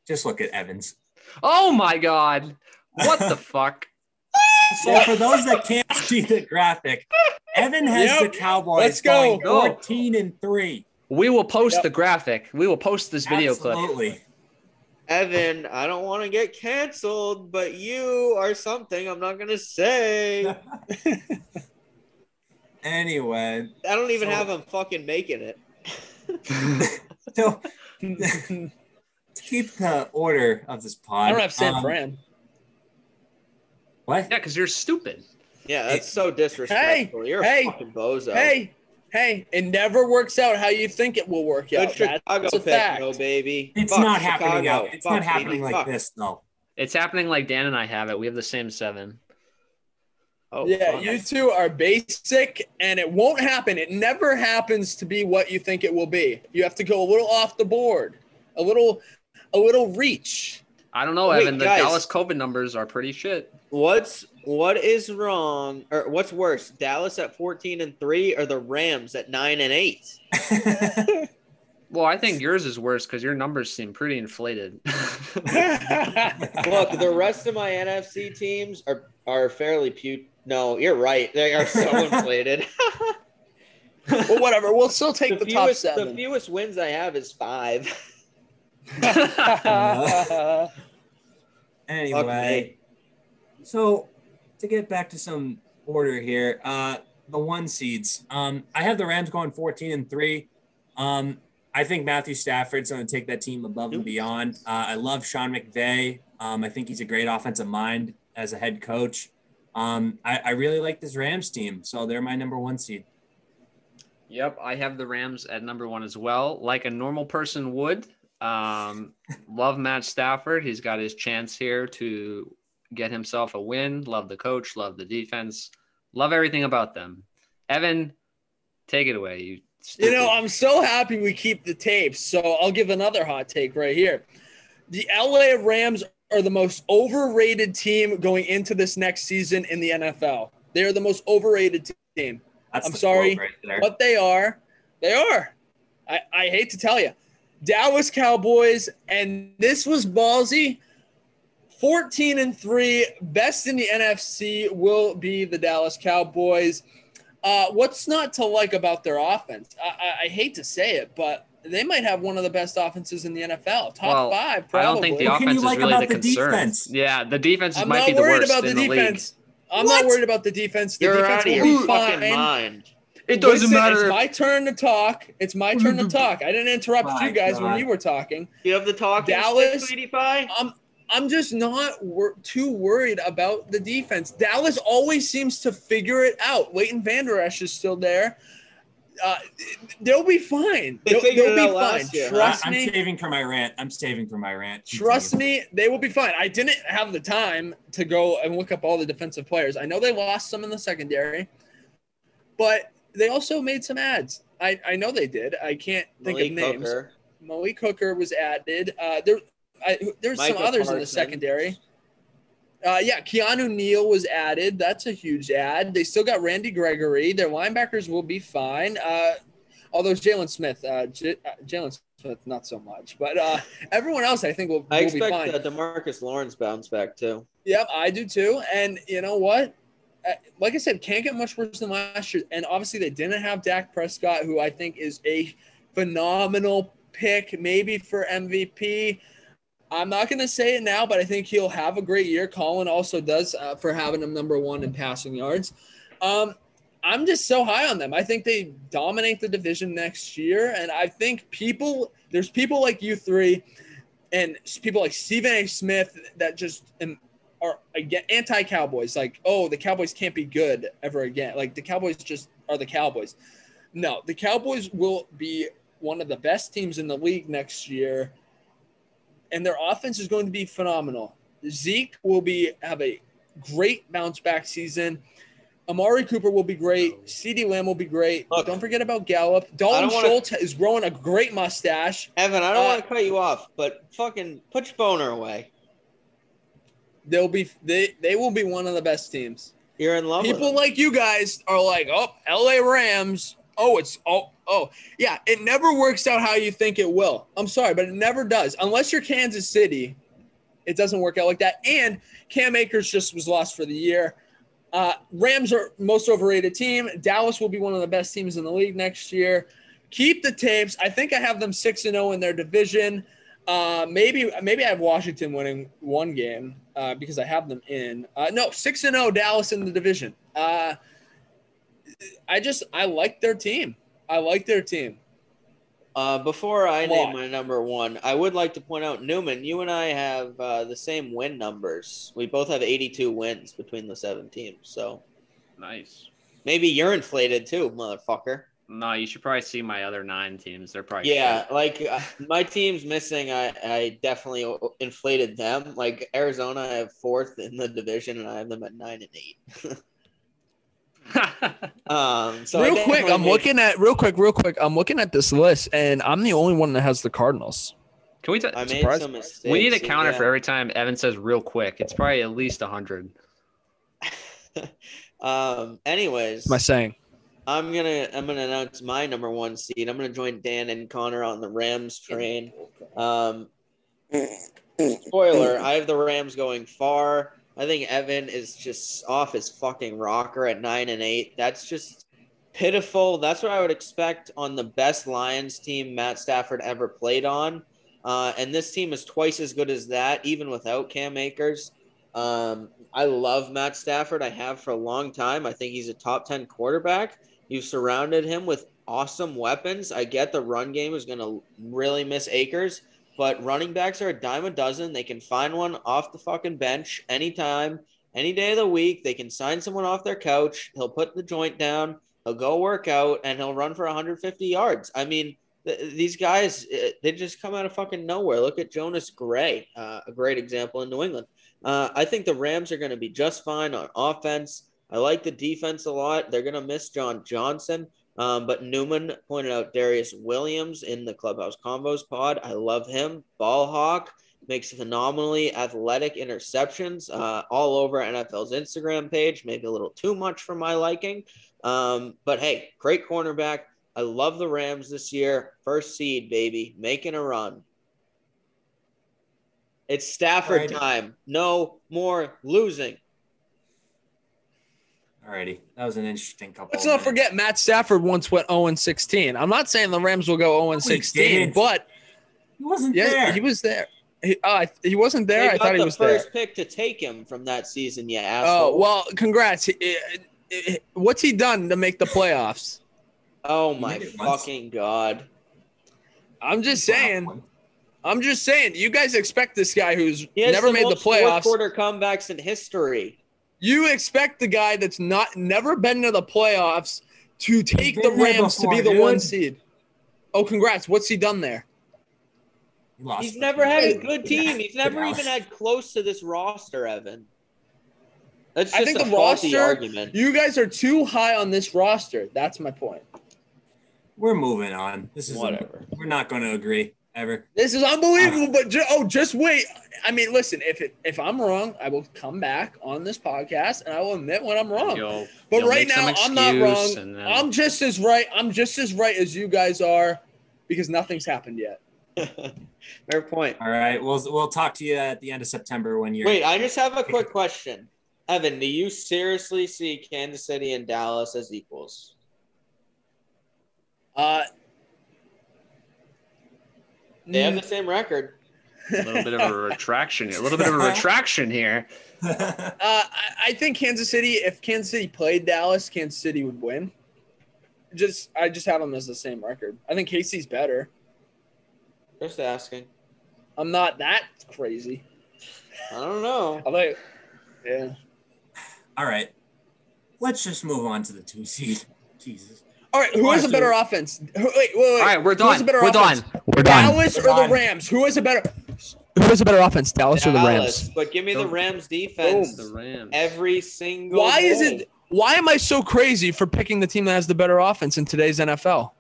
just look at Evans. Oh my god. What the fuck? So for those that can't see the graphic, Evan has Yep. the Cowboys Let's go. going 14 and 3. We will post Yep. the graphic. We will post this video clip. Absolutely. Evan, I don't want to get canceled, but you are something I'm not gonna say. Anyway, I don't even So- have him fucking making it. so to keep the order of this pod. I don't have San um, Fran. What? Yeah, because you're stupid. Yeah, that's so disrespectful. You're hey, a fucking bozo. Hey, hey, it never works out how you think it will work Good out. Chicago That's a pick, fact. no baby. It's Fuck not happening out. It's Fuck, not happening baby. like Fuck. this though. It's happening like Dan and I have it. We have the same seven. Oh, yeah, fuck. you two are basic, and it won't happen. It never happens to be what you think it will be. You have to go a little off the board, a little, a little reach. I don't know, Wait, Evan. The guys. Dallas COVID numbers are pretty shit. What's what is wrong or what's worse, Dallas at 14 and 3 or the Rams at 9 and 8? Well, I think yours is worse because your numbers seem pretty inflated. Look, the rest of my NFC teams are are fairly pu No, you're right. They are so inflated. well, whatever. We'll still take the, the, top fewest, the fewest wins I have is 5. Anyway, so to get back to some order here, uh, the one seeds. Um, I have the Rams going 14 and three. Um, I think Matthew Stafford's going to take that team above and beyond. Uh, I love Sean McVay. Um, I think he's a great offensive mind as a head coach. Um, I, I really like this Rams team, so they're my number one seed. Yep, I have the Rams at number one as well, like a normal person would. Um, love Matt Stafford. He's got his chance here to get himself a win. Love the coach. Love the defense. Love everything about them. Evan, take it away. You, You know, I'm so happy we keep the tapes. So I'll give another hot take right here. The LA Rams are the most overrated team going into this next season in the NFL. They're the most overrated team. That's I'm sorry, quote right there. What they are, they are. I, I hate to tell you. Dallas Cowboys, and this was ballsy. 14 and 3, best in the NFC will be the Dallas Cowboys. Uh, what's not to like about their offense? I, I, I hate to say it, but they might have one of the best offenses in the NFL. Top Well, five, I don't think the What offense you like is really the the concern. defense? Yeah, the defense I'm might not be the worried worst about the in the league. defense. I'm What? not worried about the defense. The You're defense out of will your be fucking fine. mind. It doesn't Listen, matter. It's my turn to talk. It's my turn to talk. I didn't interrupt My you guys when you were talking. You have the talk, Dallas- stick. I'm I'm just not wor- too worried about the defense. Dallas always seems to figure it out. Leighton Vander Esch is still there. Uh, they'll be fine. They They'll, they'll be out fine. last year. Trust I, am me. saving for my rant. I'm saving for my rant. Trust me, they will be fine. I didn't have the time to go and look up all the defensive players. I know they lost some in the secondary, but they also made some ads. I, I know they did. I can't think Malik of names. Hooker. Malik Hooker was added. Uh, there, I, there's some others in the secondary. Uh, yeah, Keanu Neal was added. That's a huge ad. They still got Randy Gregory. Their linebackers will be fine. Uh, although Jaylon Smith, uh, J- uh, Jaylon Smith, not so much. But uh, everyone else, I think, will, I will be fine. expect uh, Demarcus Lawrence bounce back too. Yep, I do too. And you know what? Uh, Like I said, can't get much worse than last year. And obviously, they didn't have Dak Prescott, who I think is a phenomenal pick, maybe for MVP. I'm not going to say it now, but I think he'll have a great year. Colin also does uh, for having him number one in passing yards. Um, I'm just so high on them. I think they dominate the division next year. And I think people, there's people like you three and people like Stephen A. Smith that just are again anti-Cowboys. Like, oh, the Cowboys can't be good ever again. Like the Cowboys just are the Cowboys. No, the Cowboys will be one of the best teams in the league next year, and their offense is going to be phenomenal. Zeke will be have a great bounce back season. Amari Cooper will be great. CeeDee Lamb will be great. Look, don't forget about Gallup. Dalton wanna- Schultz is growing a great mustache. Evan, I don't Uh, want to cut you off, but fucking put your boner away. They'll be they they will be one of the best teams. You're in love People like you guys are like, oh, LA Rams. Oh, it's oh oh yeah. It never works out how you think it will. I'm sorry, but it never does. Unless you're Kansas City, it doesn't work out like that. And Cam Akers just was lost for the year. Uh, Rams are most overrated team. Dallas will be one of the best teams in the league next year. Keep the tapes. I think I have them six and zero in their division. Uh, maybe maybe I have Washington winning one game uh, because I have them in. Uh, no, six and zero Dallas in the division. Uh, I just I like their team. I like their team. Uh, before I Come name my number one, I would like to point out Newman. You and I have uh, the same win numbers. We both have 82 wins between the seven teams. So nice. maybe you're inflated too, motherfucker. No, you should probably see my other nine teams. They're probably Yeah, like uh, my team's missing. I, I definitely inflated them. Like Arizona, I have fourth in the division, and I have them at nine and eight. Um, so real quick, I'm made- looking at real quick, real quick. I'm looking at this list, and I'm the only one that has the Cardinals. Can we? T- I made surprised. some mistakes. we need a counter yeah. for every time Evan says "real quick." It's probably at least a hundred. um. Anyways, my saying? I'm gonna I'm gonna announce my number one seed. I'm gonna join Dan and Connor on the Rams train. Um, spoiler: I have the Rams going far. I think Evan is just off his fucking rocker at nine and eight. That's just pitiful. That's what I would expect on the best Lions team Matt Stafford ever played on. Uh, and this team is twice as good as that, even without Cam Akers. Um, I love Matt Stafford. I have for a long time. I think he's a top 10 quarterback. You've surrounded him with awesome weapons. I get the run game is going to really miss Akers, but running backs are a dime a dozen. They can find one off the fucking bench anytime, any day of the week. They can sign someone off their couch. He'll put the joint down. He'll go work out and he'll run for 150 yards. I mean, th- these guys, eh, they just come out of fucking nowhere. Look at Jonas Gray, uh, a great example in New England. Uh, I think the Rams are going to be just fine on offense. I like the defense a lot. They're going to miss John Johnson. Um, but Newman pointed out Darious Williams in the Clubhouse Convos pod. I love him. Ball hawk makes phenomenally athletic interceptions uh, all over NFL's Instagram page. Maybe a little too much for my liking. Um, but hey, great cornerback. I love the Rams this year. First seed, baby, making a run. It's Stafford Alrighty. time. No more losing. Alrighty, that was an interesting couple. Let's not minutes. forget Matt Stafford once went 0 and 16. I'm not saying the Rams will go 0 and 16, but he wasn't yeah, there. he was there. He, uh, he wasn't there. They I got thought he was there. first pick to take him from that season. Yeah, asshole. Oh well, congrats. He- What's he done to make the playoffs? Oh my made it once. fucking god. I'm just saying. I'm just saying. You guys expect this guy who's He has never made the most fourth playoffs. quarter comebacks in history. You expect the guy that's not never been to the playoffs to take the been there Rams to be the dude. one seed. Oh, congrats! What's he done there? He He's never three. had a good team. He's never Yeah. even had close to this roster, Evan. That's I think a the roster- argument. You guys are too high on this roster. That's my point. We're moving on. This is Whatever. We're not going to agree ever. This is unbelievable. But ju- oh, just wait. I mean, listen. If it, if I'm wrong, I will come back on this podcast and I will admit when I'm wrong. You'll- But you'll right now, I'm not wrong. then- I'm just as right. I'm just as right as you guys are, because nothing's happened yet. Fair point. All right, we'll we'll talk to you at the end of September when you're. Wait, I just have a quick question. Evan, do you seriously see Kansas City and Dallas as equals? Uh, They have the same record. A little bit of a retraction here. A little bit of a retraction here. Uh, I, I think Kansas City. If Kansas City played Dallas, Kansas City would win. Just, I just have them as the same record. I think Casey's better. Just asking. I'm not that crazy. I don't know. I like, yeah. All right, let's just move on to the two seed. Jesus. All right, who has a better offense? Who- Wait, wait, wait. All right, we're Who has done. a better We're offense? done. We're done. Dallas or We're the done. Rams? Who has a better? Who has a better offense, Dallas or the Rams? but give me the Rams defense The Rams. every single. Why is it? Why am I so crazy for picking the team that has the better offense in today's NFL?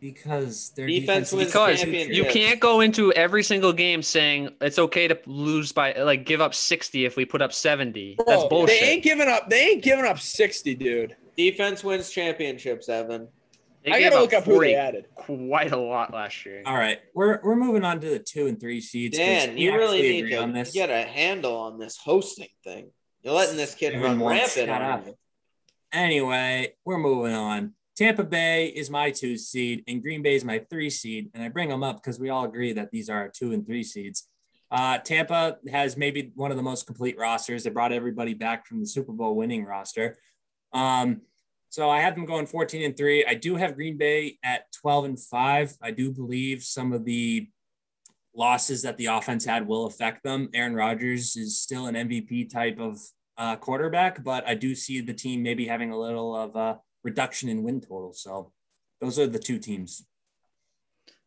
Because their Defense defense, wins because championships. you can't go into every single game saying it's okay to lose by like give up 60 if we put up 70. That's bullshit. They ain't giving up. They ain't giving up sixty, dude. Defense wins championships, Evan. They I gave gotta look up who 40 they added. quite a lot last year. All right, we're we're moving on to the two and three seeds. Dan, you really actually need to on this. get a handle on this hosting thing. You're letting this kid Everyone run rampant on you. Anyway, we're moving on. Tampa Bay is my two seed, and Green Bay is my three seed. And I bring them up because we all agree that these are our two and three seeds. Uh, Tampa has maybe one of the most complete rosters. They brought everybody back from the Super Bowl winning roster. Um, so I have them going 14 and three. I do have Green Bay at 12 and five. I do believe some of the losses that the offense had will affect them. Aaron Rodgers is still an MVP type of uh, quarterback, but I do see the team maybe having a little of a reduction in win total. So those are the two teams.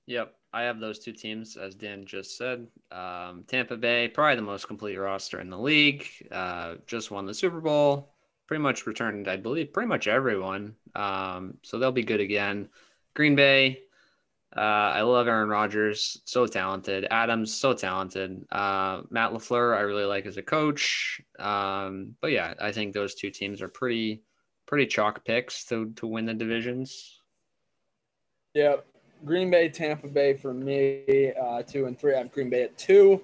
Yep, I have those two teams, as Dan just said. Um, Tampa Bay, probably the most complete roster in the league. Uh, just won the Super Bowl. Pretty much returned, I believe, pretty much everyone. Um, so they'll be good again. Green Bay, uh, I love Aaron Rodgers, so talented. Adams, so talented. Uh, Matt Lafleur, I really like as a coach. Um, but yeah, I think those two teams are pretty, pretty chalk picks to to win the divisions. Yep. Green Bay, Tampa Bay for me, uh, two and three. I have Green Bay at two.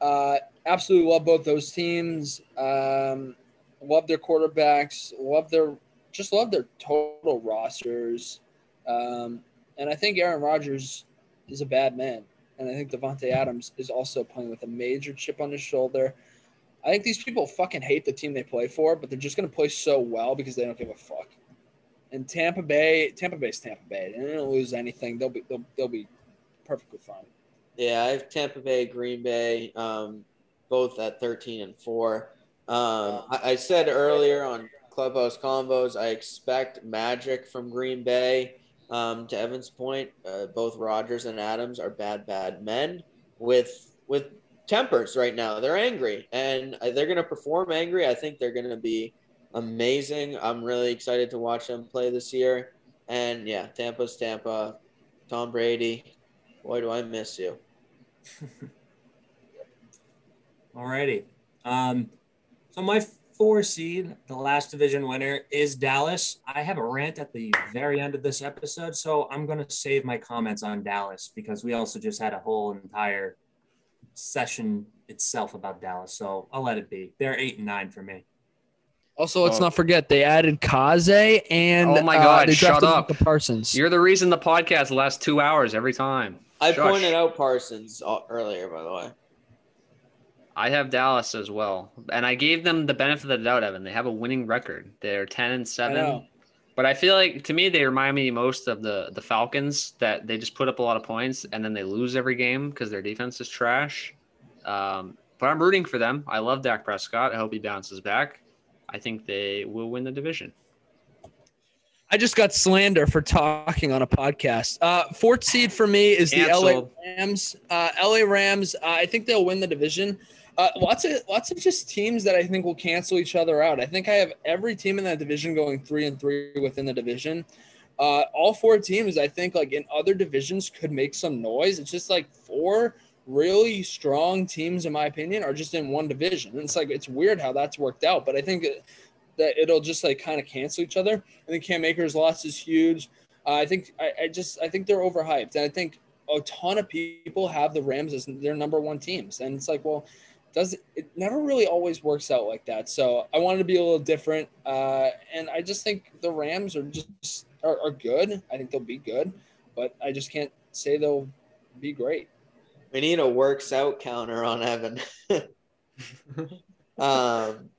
Uh, absolutely love both those teams. Um, love their quarterbacks. Love their just love their total rosters. Um, and I think Aaron Rodgers is a bad man. And I think Davante Adams is also playing with a major chip on his shoulder. I think these people fucking hate the team they play for, but they're just going to play so well because they don't give a fuck. And Tampa Bay, Tampa Bay's Tampa Bay. And They don't lose anything. They'll be they'll, they'll be perfectly fine. Yeah, I have Tampa Bay, Green Bay, um, both at 13 and 4. Um, I, I said earlier on Clubhouse Convos, I expect magic from Green Bay. Um, to Evan's point, uh, both Rodgers and Adams are bad, bad men with with tempers right now. They're angry and they're going to perform angry. I think they're going to be amazing. I'm really excited to watch them play this year. And yeah, Tampa's Tampa. Tom Brady, boy, do I miss you. Alrighty. Um, so my four seed, the last division winner, is Dallas. I have a rant at the very end of this episode, so I'm going to save my comments on Dallas because we also just had a whole entire session itself about Dallas. So I'll let it be. They're eight and nine for me. Also, let's Oh. not forget they added Kaze and Oh my uh, God, they shut drafted up. Micah Parsons. You're the reason the podcast lasts two hours every time. I Shush. pointed out Parsons uh, earlier, by the way. I have Dallas as well, and I gave them the benefit of the doubt. Evan, they have a winning record. They're ten and seven. know. But I feel like to me they remind me most of the the Falcons that they just put up a lot of points and then they lose every game because their defense is trash. Um, but I'm rooting for them. I love Dak Prescott. I hope he bounces back. I think they will win the division. I just got slander for talking on a podcast. Uh, fourth seed for me is the LA Rams. Uh, LA Rams. Uh, I think they'll win the division. Uh, lots of lots of just teams that I think will cancel each other out. I think I have every team in that division going three and three within the division. Uh, all four teams, I think, like in other divisions, could make some noise. It's just like four really strong teams, in my opinion, are just in one division. And it's like it's weird how that's worked out, but I think that it'll just like kind of cancel each other. I think Cam Akers' loss is huge. Uh, I think I, I just I think they're overhyped, and I think a ton of people have the Rams as their number one teams, and it's like, well, does it never really always works out like that? So I wanted to be a little different, uh, and I just think the Rams are just are, are good. I think they'll be good, but I just can't say they'll be great. We need a works out counter on Evan. um,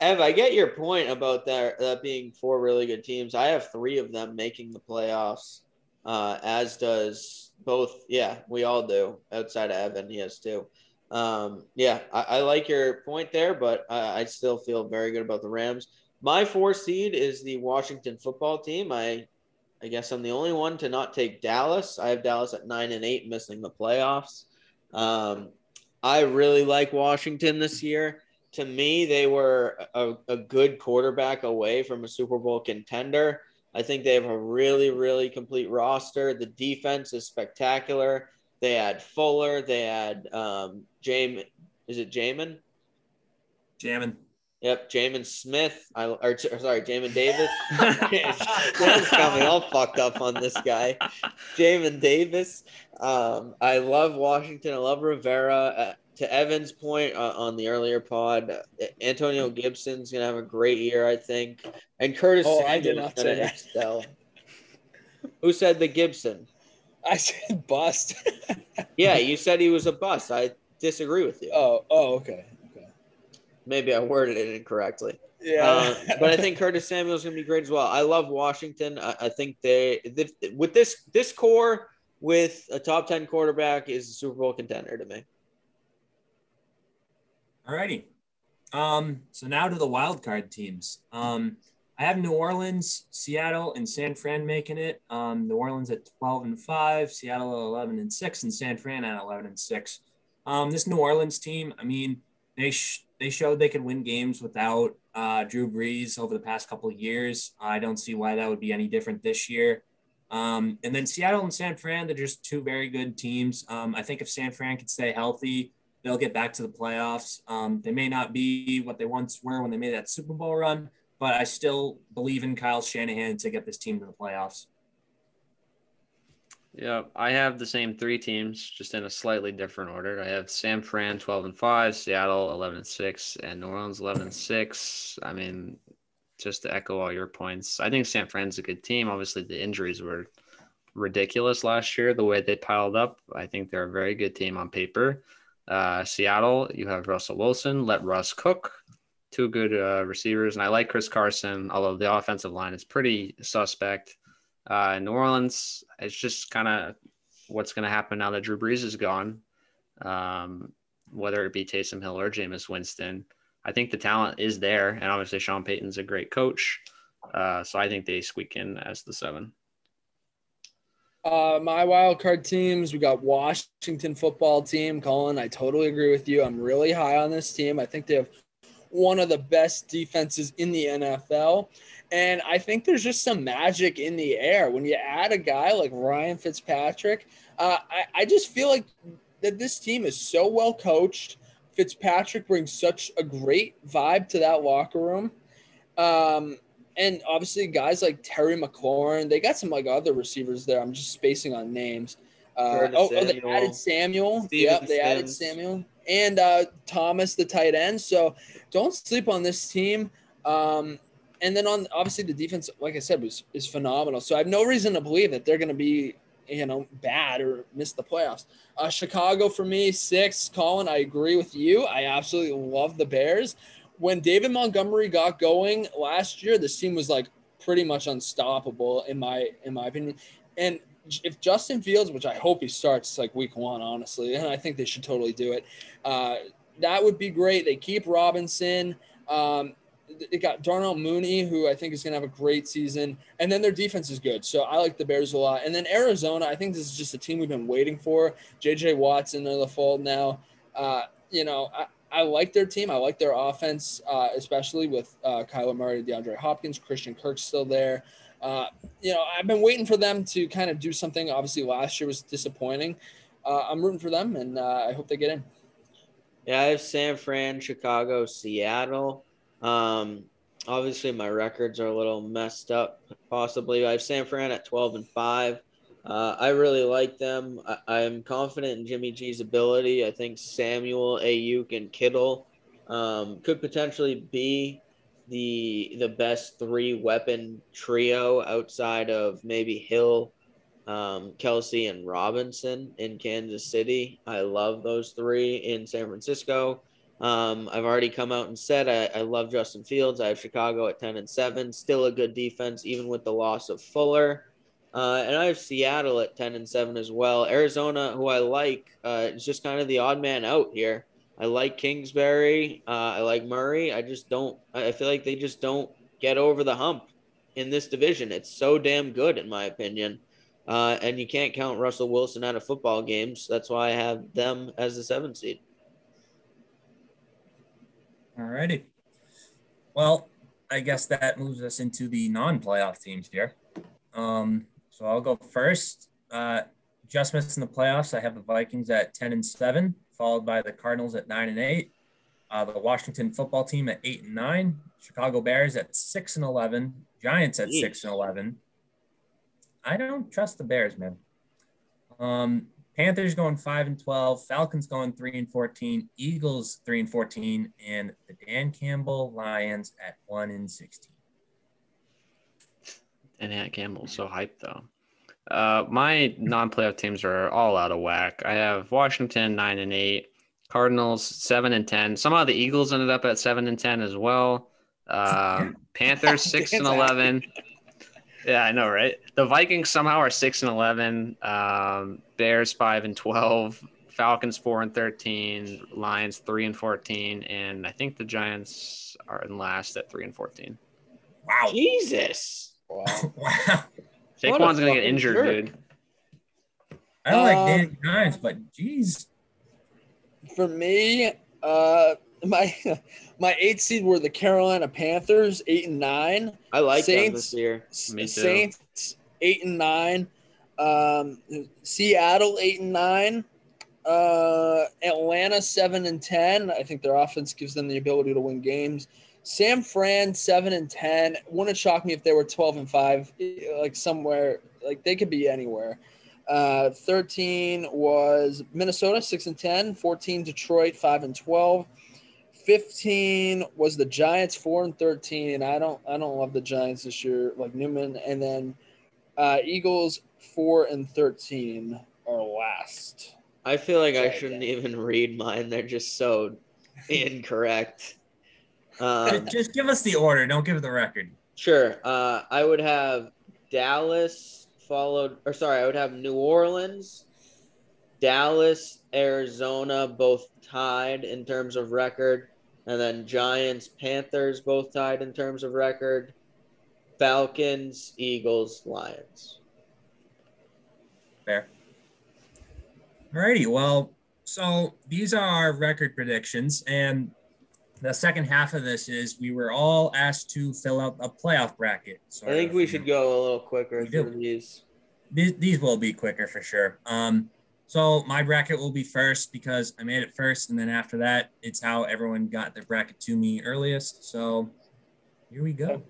Ev, I get your point about that, that being four really good teams. I have three of them making the playoffs, uh, as does both. Yeah, we all do. Outside of Evan, he has two. Um, yeah, I, I like your point there, but I, I still feel very good about the Rams. My four seed is the Washington football team. I I guess I'm the only one to not take Dallas. I have Dallas at nine and eight, missing the playoffs. Um, I really like Washington this year. To me, they were a, a good quarterback away from a Super Bowl contender. I think they have a really, really complete roster. The defense is spectacular. They had Fuller. They had um, Jamin. Is it Jamin? Jamming. Yep, Jamin Smith. I or, sorry, Jamin Davis. Dan's coming all fucked up on this guy. Jamin Davis. Um, I love Washington. I love Rivera. Uh, to Evan's point uh, on the earlier pod, uh, Antonio Gibson's gonna have a great year, I think, and Curtis Oh, I did not say that. Who said the Gibson? I said bust. Yeah, you said he was a bust. I disagree with you. oh, oh, okay, okay. Maybe I worded it incorrectly. Yeah, Uh, but I think Curtis Samuel's going to be great as well. I love Washington. I, I think they th- with this this core with a top ten quarterback is a Super Bowl contender to me. Alrighty. Um, so now to the wild card teams. Um, I have New Orleans, Seattle, and San Fran making it. Um, New Orleans at 12 and 5, Seattle at 11 and 6, and San Fran at 11 and 6. Um, this New Orleans team, I mean, they sh- they showed they could win games without uh, Drew Brees over the past couple of years. I don't see why that would be any different this year. Um, and then Seattle and San Fran, they're just two very good teams. Um, I think if San Fran can stay healthy, they'll get back to the playoffs. Um, they may not be what they once were when they made that Super Bowl run, but I still believe in Kyle Shanahan to get this team to the playoffs. Yeah, I have the same three teams, just in a slightly different order. I have San Fran 12 and 5, Seattle 11 and 6, and New Orleans 11 and 6. I mean, just to echo all your points, I think San Fran's a good team. Obviously, the injuries were ridiculous last year, the way they piled up. I think they're a very good team on paper. Uh, Seattle, you have Russell Wilson, let Russ cook. Two good uh, receivers, and I like Chris Carson, although the offensive line is pretty suspect. Uh, New Orleans, it's just kind of what's going to happen now that Drew Brees is gone, um, whether it be Taysom Hill or Jameis Winston. I think the talent is there, and obviously Sean Payton's a great coach. Uh, so I think they squeak in as the seven. Uh, my wild card teams, we got Washington football team. Colin, I totally agree with you. I'm really high on this team. I think they have one of the best defenses in the NFL. And I think there's just some magic in the air when you add a guy like Ryan Fitzpatrick. Uh, I, I just feel like that this team is so well coached. Fitzpatrick brings such a great vibe to that locker room. Um, and obviously guys like Terry McLaurin, they got some like other receivers there. I'm just spacing on names. Uh, oh, oh, they added Samuel. Steven yep, they added Samuel and uh, Thomas, the tight end. So don't sleep on this team. Um, and then on obviously the defense, like I said, was is phenomenal. So I have no reason to believe that they're going to be you know bad or miss the playoffs. Uh, Chicago for me six. Colin, I agree with you. I absolutely love the Bears. When David Montgomery got going last year, this team was like pretty much unstoppable in my in my opinion. And if Justin Fields, which I hope he starts like week one, honestly, and I think they should totally do it, uh, that would be great. They keep Robinson. Um, they got Darnell Mooney, who I think is going to have a great season, and then their defense is good. So I like the Bears a lot. And then Arizona, I think this is just a team we've been waiting for. J.J. Watson in the fold now. Uh, you know, I, I like their team. I like their offense, uh, especially with uh, Kyler Murray, DeAndre Hopkins, Christian Kirk still there. Uh, you know, I've been waiting for them to kind of do something. Obviously, last year was disappointing. Uh, I'm rooting for them, and uh, I hope they get in. Yeah, I have San Fran, Chicago, Seattle. Um, obviously, my records are a little messed up. Possibly, I have San Fran at 12 and five. Uh, I really like them. I, am confident in Jimmy G's ability. I think Samuel, Aiyuk, and Kittle um, could potentially be the the best three weapon trio outside of maybe Hill, um, Kelce, and Robinson in Kansas City. I love those three in San Francisco. Um, I've already come out and said I, I love Justin Fields. I have Chicago at 10 and 7, still a good defense, even with the loss of Fuller. Uh, and I have Seattle at 10 and 7 as well. Arizona, who I like, uh, is just kind of the odd man out here. I like Kingsbury. Uh, I like Murray. I just don't, I feel like they just don't get over the hump in this division. It's so damn good, in my opinion. Uh, and you can't count Russell Wilson out of football games. That's why I have them as the seventh seed. All righty. Well, I guess that moves us into the non-playoff teams here. Um, so I'll go first. Uh, just missing the playoffs. I have the Vikings at ten and seven, followed by the Cardinals at nine and eight. Uh, the Washington football team at eight and nine. Chicago Bears at six and eleven. Giants at Jeez. six and eleven. I don't trust the Bears, man. Um, Panthers going five and twelve, Falcons going three and fourteen, Eagles three and fourteen, and the Dan Campbell Lions at one and sixteen. And Dan Campbell's so hyped though. Uh, my non-playoff teams are all out of whack. I have Washington nine and eight, Cardinals seven and ten. Somehow the Eagles ended up at seven and ten as well. Um, Panthers six and eleven. Yeah, I know, right? The Vikings somehow are six and eleven. Um, Bears five and twelve. Falcons four and thirteen. Lions three and fourteen, and I think the Giants are in last at three and fourteen. Wow, Jesus! Wow, wow. Saquon's gonna get injured, jerk. dude. I don't um, like Danny Giants, but geez. For me, uh, my my eight seed were the Carolina Panthers, eight and nine. I like Saints, them this year. Me too. Saints, eight and nine. Um, Seattle, eight and nine. Uh, Atlanta, seven and ten. I think their offense gives them the ability to win games. San Fran, seven and ten. Wouldn't shock me if they were twelve and five, like somewhere. Like they could be anywhere. Uh, 13 was Minnesota, 6 and 10. 14, Detroit, 5 and 12. 15 was the Giants, four and 13. And I don't, I don't love the Giants this year, like Newman. And then uh, Eagles, four and 13 are last. I feel like I shouldn't even read mine. They're just so incorrect. Um, just give us the order. Don't give the record. Sure. Uh, I would have Dallas followed, or sorry, I would have New Orleans, Dallas, Arizona, both tied in terms of record. And then Giants, Panthers both tied in terms of record. Falcons, Eagles, Lions. Fair. Alrighty. Well, so these are our record predictions. And the second half of this is we were all asked to fill out a playoff bracket. So I think we should go a little quicker through these. these. These will be quicker for sure. Um, so my bracket will be first because I made it first, and then after that, it's how everyone got their bracket to me earliest. So here we go.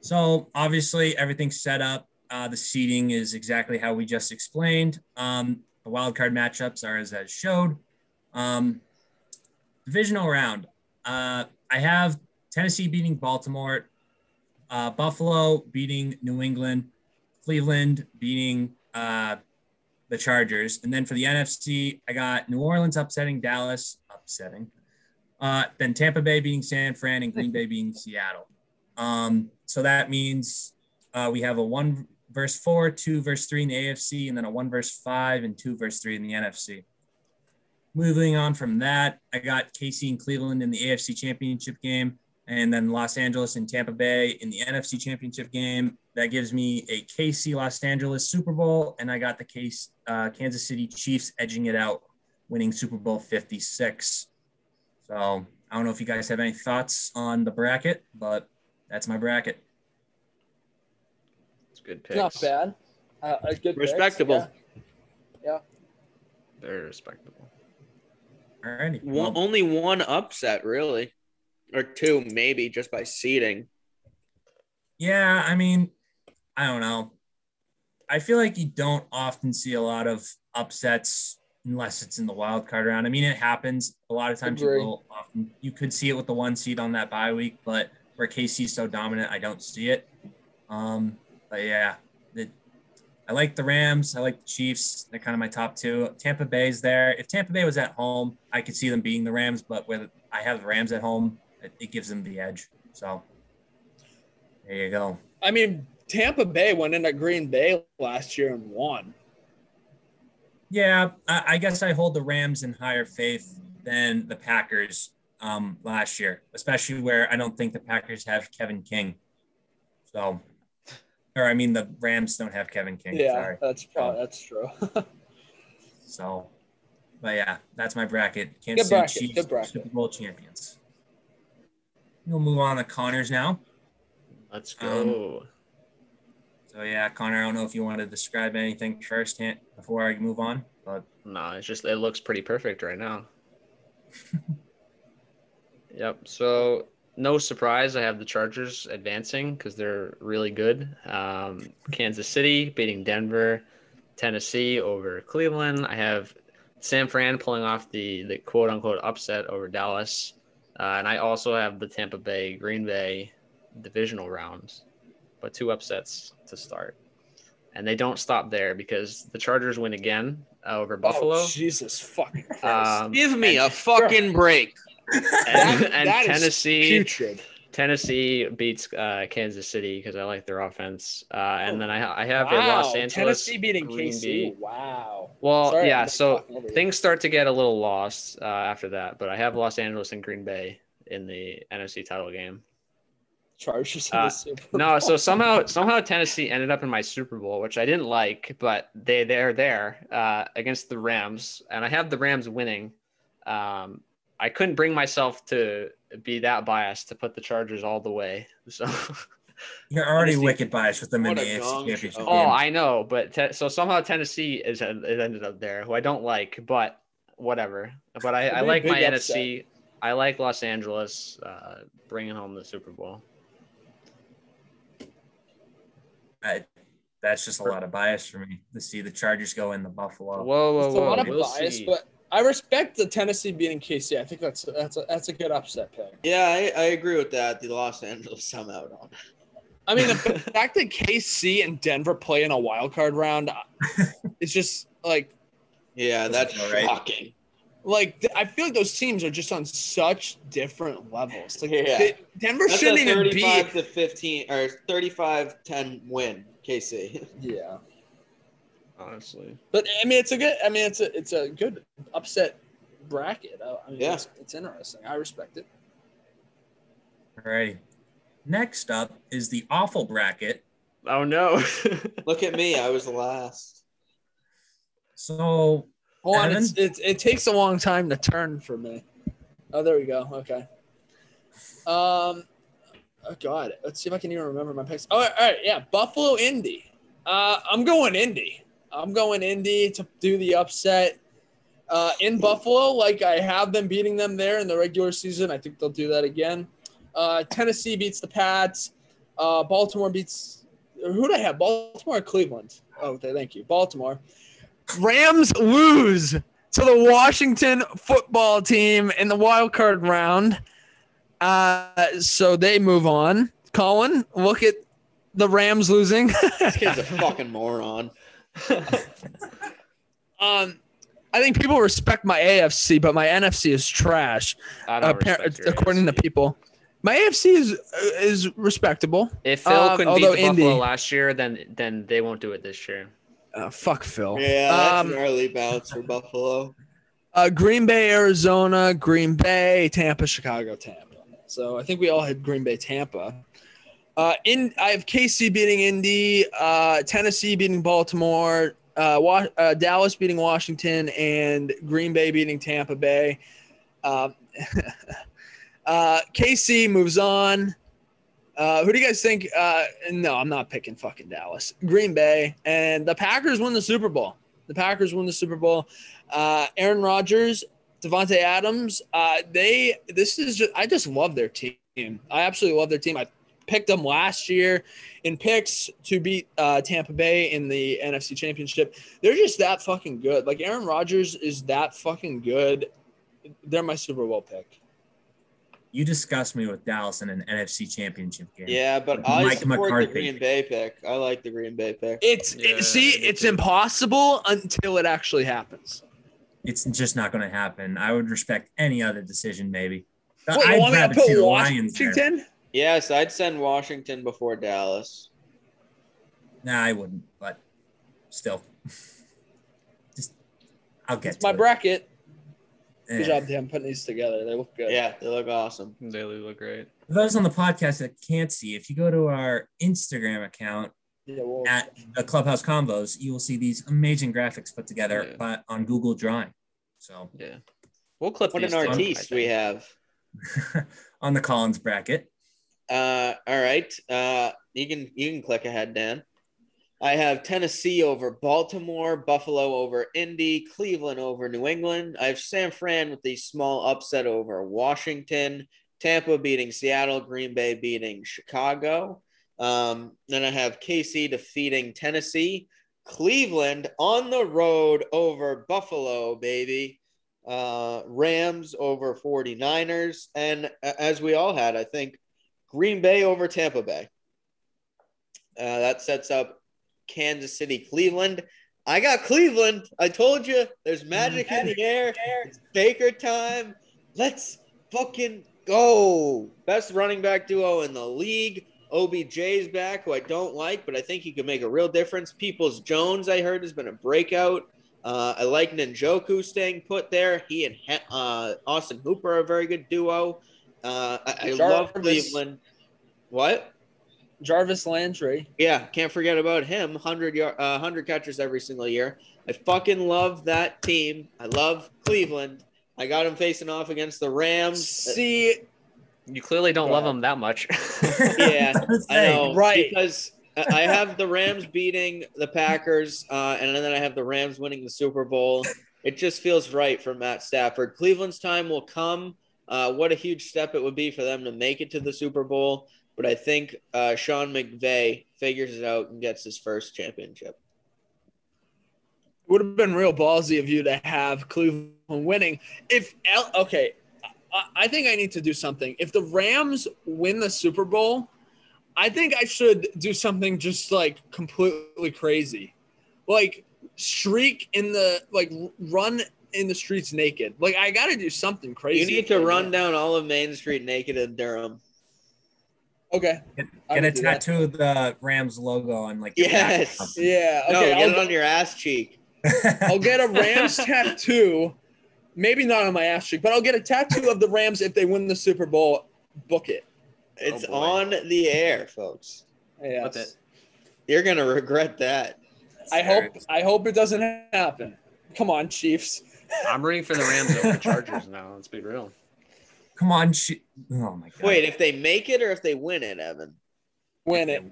So obviously everything's set up. Uh, the seating is exactly how we just explained. Um, the wild card matchups are as as showed. Um, divisional round. Uh, I have Tennessee beating Baltimore, uh, Buffalo beating New England, Cleveland beating uh, the Chargers, and then for the NFC, I got New Orleans upsetting Dallas, upsetting. Uh, then Tampa Bay beating San Fran and Green Bay beating Seattle. Um, so that means uh, we have a one verse four, two verse three in the AFC, and then a one verse five and two verse three in the NFC. Moving on from that, I got KC and Cleveland in the AFC Championship game, and then Los Angeles and Tampa Bay in the NFC Championship game. That gives me a KC Los Angeles Super Bowl, and I got the case uh, Kansas City Chiefs edging it out, winning Super Bowl 56. So I don't know if you guys have any thoughts on the bracket, but that's my bracket. It's good picks. Not bad. Uh, a good picks, Respectable. yeah. Very respectable. Righty. One, only one upset, really, or two maybe, just by seeding. Yeah, I mean, I don't know. I feel like you don't often see a lot of upsets unless it's in the wild card round. I mean, it happens a lot of times. You often you could see it with the one seed on that bye week, but where KC's so dominant, I don't see it. Um, but yeah, I like the Rams. I like the Chiefs. They're kind of my top two. Tampa Bay's there. If Tampa Bay was at home, I could see them beating the Rams, but with I have the Rams at home, it, it gives them the edge. So there you go. I mean, Tampa Bay went into Green Bay last year and won. Yeah, I, I guess I hold the Rams in higher faith than the Packers um, last year, especially where I don't think the Packers have Kevin King. So, or I mean, the Rams don't have Kevin King. Yeah, Sorry. that's probably that's true. So, but yeah, that's my bracket. Kansas Good City bracket, Chiefs, good bracket. Super Bowl champions. We'll move on to Connors now. Let's Um, go. So yeah, Connor, I don't know if you want to describe anything first hand before I move on, but no, it's just it looks pretty perfect right now. yep. So no surprise, I have the Chargers advancing because they're really good. Um, Kansas City beating Denver, Tennessee over Cleveland. I have San Fran pulling off the the quote unquote upset over Dallas, uh, and I also have the Tampa Bay Green Bay divisional rounds, but two upsets to start. And they don't stop there because the Chargers win again uh, over Buffalo. Oh, Jesus fucking Christ. Um, Give me a fucking break. And, That- and that Tennessee. Tennessee beats uh, Kansas City because I like their offense. Uh, and then I, I have a Wow, Los Angeles Tennessee beating Green KC. Wow. Well, Sorry, yeah. So talking over you. things start to get a little lost uh, after that, but I have Los Angeles and Green Bay in the NFC title game. Chargers in Uh, the Super No, so somehow somehow Tennessee ended up in my Super Bowl, which I didn't like, but they they're there uh, against the Rams, and I have the Rams winning. Um, I couldn't bring myself to be that biased to put the Chargers all the way. So, you're already wicked biased with them in the a AFC Championship game. oh, I know, but te- so somehow Tennessee is it ended up there, who I don't like, but whatever. But I, I like my upset. NFC. I like Los Angeles uh, bringing home the Super Bowl. I, that's just a lot of bias for me to see the Chargers go in the Buffalo. Whoa, whoa, It's a whoa! lot of we'll bias, see. but I respect the Tennessee beating KC. I think that's that's a, that's a good upset pick. Yeah, I, I agree with that. The Los Angeles somehow don't. I mean, the fact that KC and Denver play in a wild card round, it's just like Yeah, that's All right. shocking. like th- I feel like those teams are just on such different levels. Like Yeah. they- Denver That's shouldn't a even 35 to 15 or 35-10 win, KC. Yeah, honestly. but I mean, it's a good. I mean, it's a it's a good upset bracket. I I mean, Yeah. it's, it's interesting. I respect it. All right. Next up is the awful bracket. Oh no! Look at me, I was the last. So Hold on, it's, it's, it takes a long time to turn for me. Oh, there we go. Okay. Um, oh God, let's see if I can even remember my picks. Oh, all right, yeah, Buffalo, Indy. Uh, I'm going Indy. I'm going Indy to do the upset. Uh, in Buffalo, like I have them beating them there in the regular season. I think they'll do that again. Uh, Tennessee beats the Pats. Uh, Baltimore beats. Who do I have? Baltimore or Cleveland? Oh, okay, thank you. Baltimore. Rams lose to the Washington football team in the wild card round. Uh, so they move on. Colin, look at the Rams losing. This kid's a fucking moron. Um, I think people respect my AFC, but my NFC is trash. I don't Appar- respect your according to people, my AFC is uh, is respectable. If Phil Um, couldn't beat although the Buffalo Indy- last year, then then they won't do it this year. Uh, fuck Phil. Yeah, that's Um, an early bounce for Buffalo. Uh, Green Bay, Arizona, Green Bay, Tampa, Chicago, Tampa. So I think we all had Green Bay, Tampa. Uh, in I have KC beating Indy, uh, Tennessee beating Baltimore, uh, uh, Dallas beating Washington, and Green Bay beating Tampa Bay. Um, uh, KC moves on. Uh, who do you guys think? Uh, no, I'm not picking fucking Dallas. Green Bay and the Packers win the Super Bowl. The Packers win the Super Bowl. Uh, Aaron Rodgers, Davante Adams. Uh, they. This is. Just, I just love their team. I absolutely love their team. I picked them last year in picks to beat uh, Tampa Bay in the NFC Championship. They're just that fucking good. Like Aaron Rodgers is that fucking good. They're my Super Bowl pick. You discussed me with Dallas in an NFC Championship game. Yeah, but With I Mike support McCarthy. the Green Bay pick. I like the Green Bay pick. It's Yeah, it, see, it's too. impossible until it actually happens. It's just not going to happen. I would respect any other decision, maybe. Wait, you I'd want me to rather put see the Lions there. Washington? Yes, I'd send Washington before Dallas. Nah, I wouldn't, but still. Just, I'll get It's to my it. bracket. Eh. Good job, Dan, putting these together. They look good. Yeah, they look awesome. They look great. For those on the podcast that can't see, if you go to our Instagram account Yeah, well, at the Clubhouse Convos, you will see these amazing graphics put together Yeah. by, on Google Drawing. So Yeah. We'll clip What these an too, artiste we have. on the Collins bracket. Uh, all right. Uh, you can you can click ahead, Dan. I have Tennessee over Baltimore, Buffalo over Indy, Cleveland over New England. I have San Fran with the small upset over Washington, Tampa beating Seattle, Green Bay beating Chicago. Um, then I have KC defeating Tennessee, Cleveland on the road over Buffalo, baby. Uh, Rams over 49ers. And as we all had, I think Green Bay over Tampa Bay. Uh, that sets up Kansas City, Cleveland. I got Cleveland. I told you there's magic in the air. It's Baker time. Let's fucking go. Best running back duo in the league. OBJ's back, who I don't like, but I think he could make a real difference. Peoples Jones, I heard, has been a breakout. Uh, I like Njoku staying put there. He and uh, Austin Hooper are a very good duo. Uh, I, I love Cleveland. What? Jarvis Landry. Yeah, can't forget about him. Hundred yard, uh, hundred catches every single year. I fucking love that team. I love Cleveland. I got him facing off against the Rams. See, You clearly don't Go love ahead. them that much. yeah, I know. Right. Because I I have the Rams beating the Packers, uh, and then I have the Rams winning the Super Bowl. It just feels right for Matt Stafford. Cleveland's time will come. Uh, what a huge step it would be for them to make it to the Super Bowl. But I think uh, Sean McVay figures it out and gets his first championship. it would have been real ballsy of you to have Cleveland winning. If L- okay, I, I think I need to do something. If the Rams win the Super Bowl, I think I should do something just like completely crazy, like streak in the like run in the streets naked. Like I got to do something crazy. You need to run down all of Main Street naked in Durham. Okay. Get, I get would a tattoo of the Rams logo on like your back or Yes. something. Yeah. No, Okay. get I'll, it on your ass cheek. I'll get a Rams tattoo. Maybe not on my ass cheek, but I'll get a tattoo of the Rams if they win the Super Bowl. Book it. It's Oh, on the air, folks. Yes. It. You're gonna regret that. I hope I hope it doesn't happen. Come on, Chiefs. I'm rooting for the Rams over the Chargers now. Let's be real. Come on, sh- oh my god. Wait, if they make it or if they win it, Evan? Win it.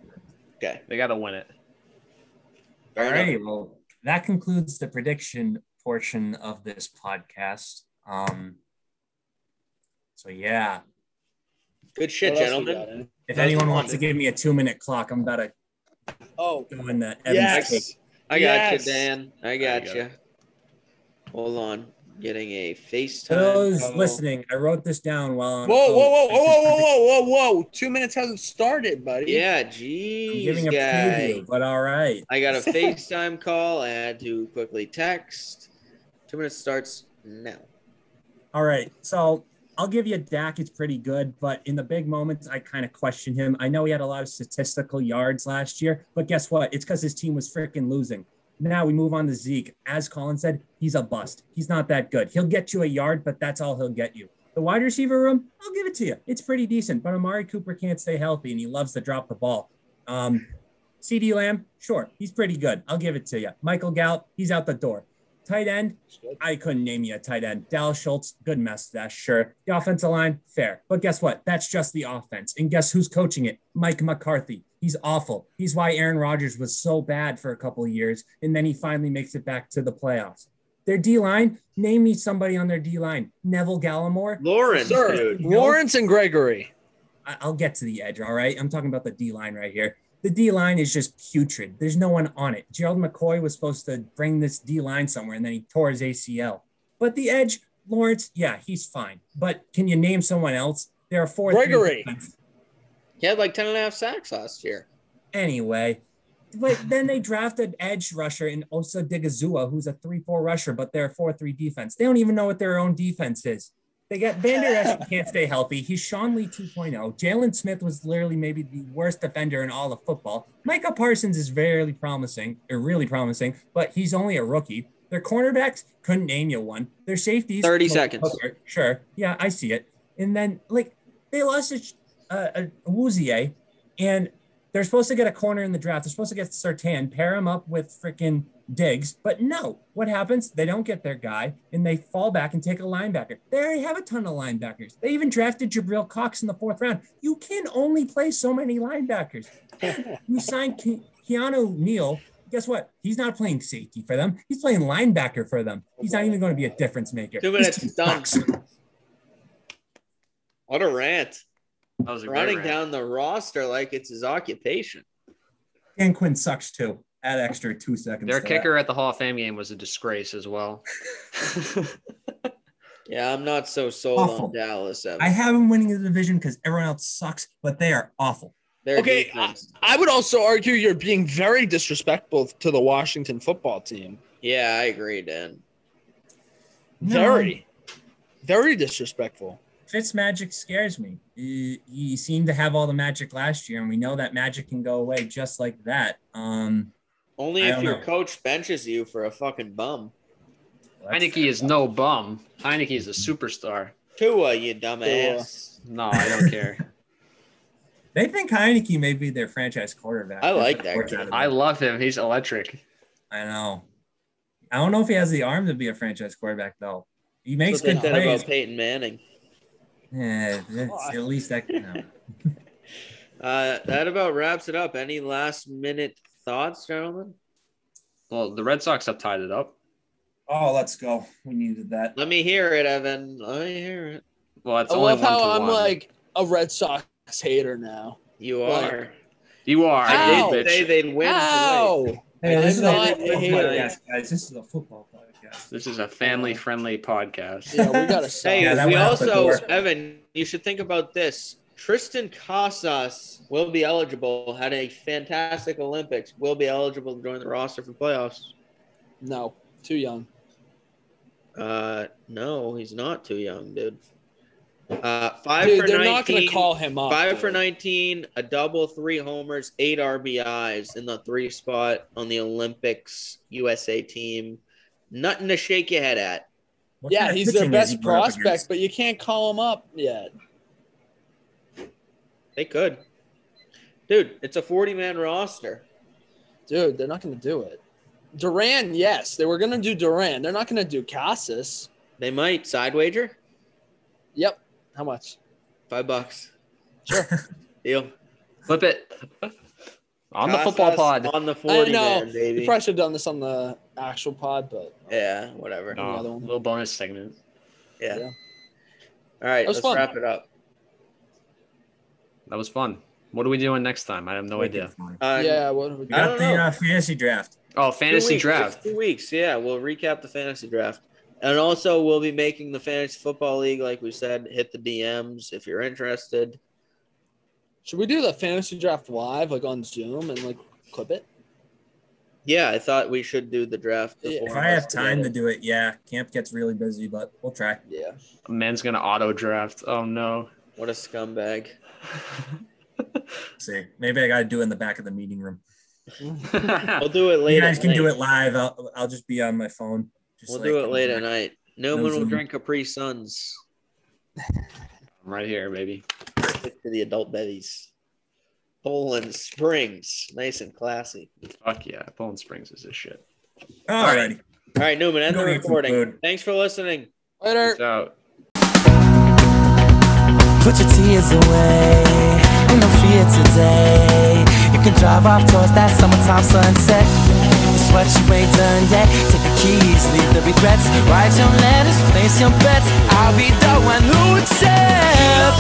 Okay. They got to win it. Fair All enough. Well, that concludes the prediction portion of this podcast. Um. So yeah, Good shit, What gentlemen. if That anyone fun. wants to give me a two-minute clock, I'm about to Oh, go in the Evans cake. yes. I got Yes. you, Dan. I There got you you. Hold on. getting a FaceTime. Those call. listening, I wrote this down while on. Whoa, whoa, whoa, whoa, whoa, whoa, whoa, whoa! Two minutes hasn't started, buddy. Yeah, I'm giving a guy. preview, but all right. I got a FaceTime call. I had to quickly text. Two minutes starts now. All right. So I'll give you Dak. It's pretty good, but in the big moments, I kind of question him. I know he had a lot of statistical yards last year, but guess what? It's because his team was freaking losing. Now we move on to Zeke. As Colin said, he's a bust. He's not that good. He'll get you a yard, but that's all he'll get you. The wide receiver room, I'll give it to you. It's pretty decent, but Amari Cooper can't stay healthy and he loves to drop the ball. Um, CeeDee Lamb, sure, he's pretty good. I'll give it to you. Michael Gallup, he's out the door. Tight end, I couldn't name you a tight end. Dalton Schultz, good mustache, sure. The offensive line, fair. But guess what? That's just the offense. And guess who's coaching it? Mike McCarthy. He's awful. He's why Aaron Rodgers was so bad for a couple of years. And then he finally makes it back to the playoffs. Their D line, name me somebody on their D line. Neville Gallimore. Lawrence, Sir, dude. Lawrence and Gregory. I'll get to the edge. All right. I'm talking about the D line right here. The D line is just putrid. There's no one on it. Gerald McCoy was supposed to bring this D line somewhere and then he tore his ACL. But the edge, Lawrence, yeah, he's fine. But can you name someone else? There are four. Gregory. He had like 10 and a half sacks last year. Anyway, but then they drafted edge rusher in Osa Odighizuwa, who's a 3 4 rusher, but they're a 4 3 defense. They don't even know what their own defense is. They got Vander Esch who can't stay healthy. He's Sean Lee 2.0. Jaylon Smith was literally maybe the worst defender in all of football. Micah Parsons is very promising, or really promising, but he's only a rookie. Their cornerbacks couldn't name you one. Their safeties 30 seconds. Hooker, sure, yeah, I see it. And then like they lost a, a, Awuzie, and they're supposed to get a corner in the draft. They're supposed to get Surtain, pair him up with freaking Diggs. But no, what happens? They don't get their guy and they fall back and take a linebacker. They already have a ton of linebackers. They even drafted Jabril Cox in the fourth round. You can only play so many linebackers. you signed Ke- Keanu Neal. Guess what? He's not playing safety for them. He's playing linebacker for them. He's not even going to be a difference maker. Two minutes, team done. sucks. What a rant. That was a Running rant. down the roster like it's his occupation. Dan Quinn sucks too. Add extra two seconds. Their to that. kicker at the Hall of Fame game was a disgrace as well. Yeah, I'm not so sold Awful. on Dallas. Evan. I have them winning the division because everyone else sucks, but they are awful. Their Okay, defense- I would also argue you're being very disrespectful to the Washington football team. yeah, I agree, Dan. No. Very, very disrespectful. Fitzmagic scares me. He, he seemed to have all the magic last year, and we know that magic can go away just like that. Um, Only if your know. coach benches you for a fucking bum. that's- Heinicke is no bum. Heinicke is a superstar. Tua, you dumbass. No, I don't care. They think Heinicke may be their franchise quarterback. I like that guy. I love him. He's electric. I know. I don't know if he has the arm to be a franchise quarterback though. He makes That's what good plays. about Peyton Manning. Yeah, it's- at least that. No. Uh, that about wraps it up. Any last minute thoughts, gentlemen? Well, the Red Sox have tied it up. Oh, let's go. We needed that. Let me hear it, Evan. Let me hear it. Well, it's I only love one how to I'm one. like a Red Sox hater now. You Like- are. you are. I did say bitch. they'd win. tonight. How? Hey, I this did is not football hate it. podcast, guys. This is a football podcast. This is a family-friendly podcast. Yeah, we gotta stop. Hey, Yeah, that we went out the also. Evan, you should think about this. Triston Casas will be eligible, had a fantastic Olympics, will be eligible to join the roster for playoffs. No, too young. Uh, no, he's not too young, dude. Uh, five Dude, for they're 19, not gonna call him up. Five for 19, a double, three homers, eight RBIs in the three spot on the Olympics USA team. Nothing to shake your head at. What Yeah, he's their pitching is he best prospect, against? but you can't call him up yet. They could. Dude, it's a 40 man roster. Dude, they're not gonna do it. Duran, yes, they were gonna do Duran. They're not gonna do Casas. They might. Side wager? Yep. How much? Five bucks. Sure. Deal. Flip it. On the football pod. On the I 40 know. man, We probably should have done this on the actual pod, but Yeah, whatever. No, other one. little bonus segment. Yeah. Yeah. All right, let's fun. wrap it up. That was fun. What are we doing next time? I have no idea. Uh, yeah, what have we We got? I don't the know. uh, fantasy draft. Oh, fantasy weeks, draft. Two weeks. Yeah, we'll recap the fantasy draft. And also, we'll be making the fantasy football league, like we said. Hit the DMs if you're interested. Should we do the fantasy draft live, like on Zoom, and like clip it? Yeah, I thought we should do the draft. Before If I have us time to do it, yeah. Camp gets really busy, but we'll try. Yeah, Men's gonna auto draft. Oh no. what a scumbag. see, maybe I got to do it in the back of the meeting room. We'll do it later. You guys at can do it live. I'll, I'll just be on my phone. Just We'll like- do it late at night. one will Zoom. drink Capri Suns. I'm right here, baby. Stick to the adult bevies. Poland Springs, nice and classy. Fuck yeah, Poland Springs is this shit. Alrighty. All right, Newman, end the recording. Thanks for listening. Later. Peace out. Put your tears away, ain't no fear today. You can drive off towards that summertime sunset. It's what you ain't done yet. Take the keys, leave the regrets. Write your letters, place your bets. I'll be the one who accepts.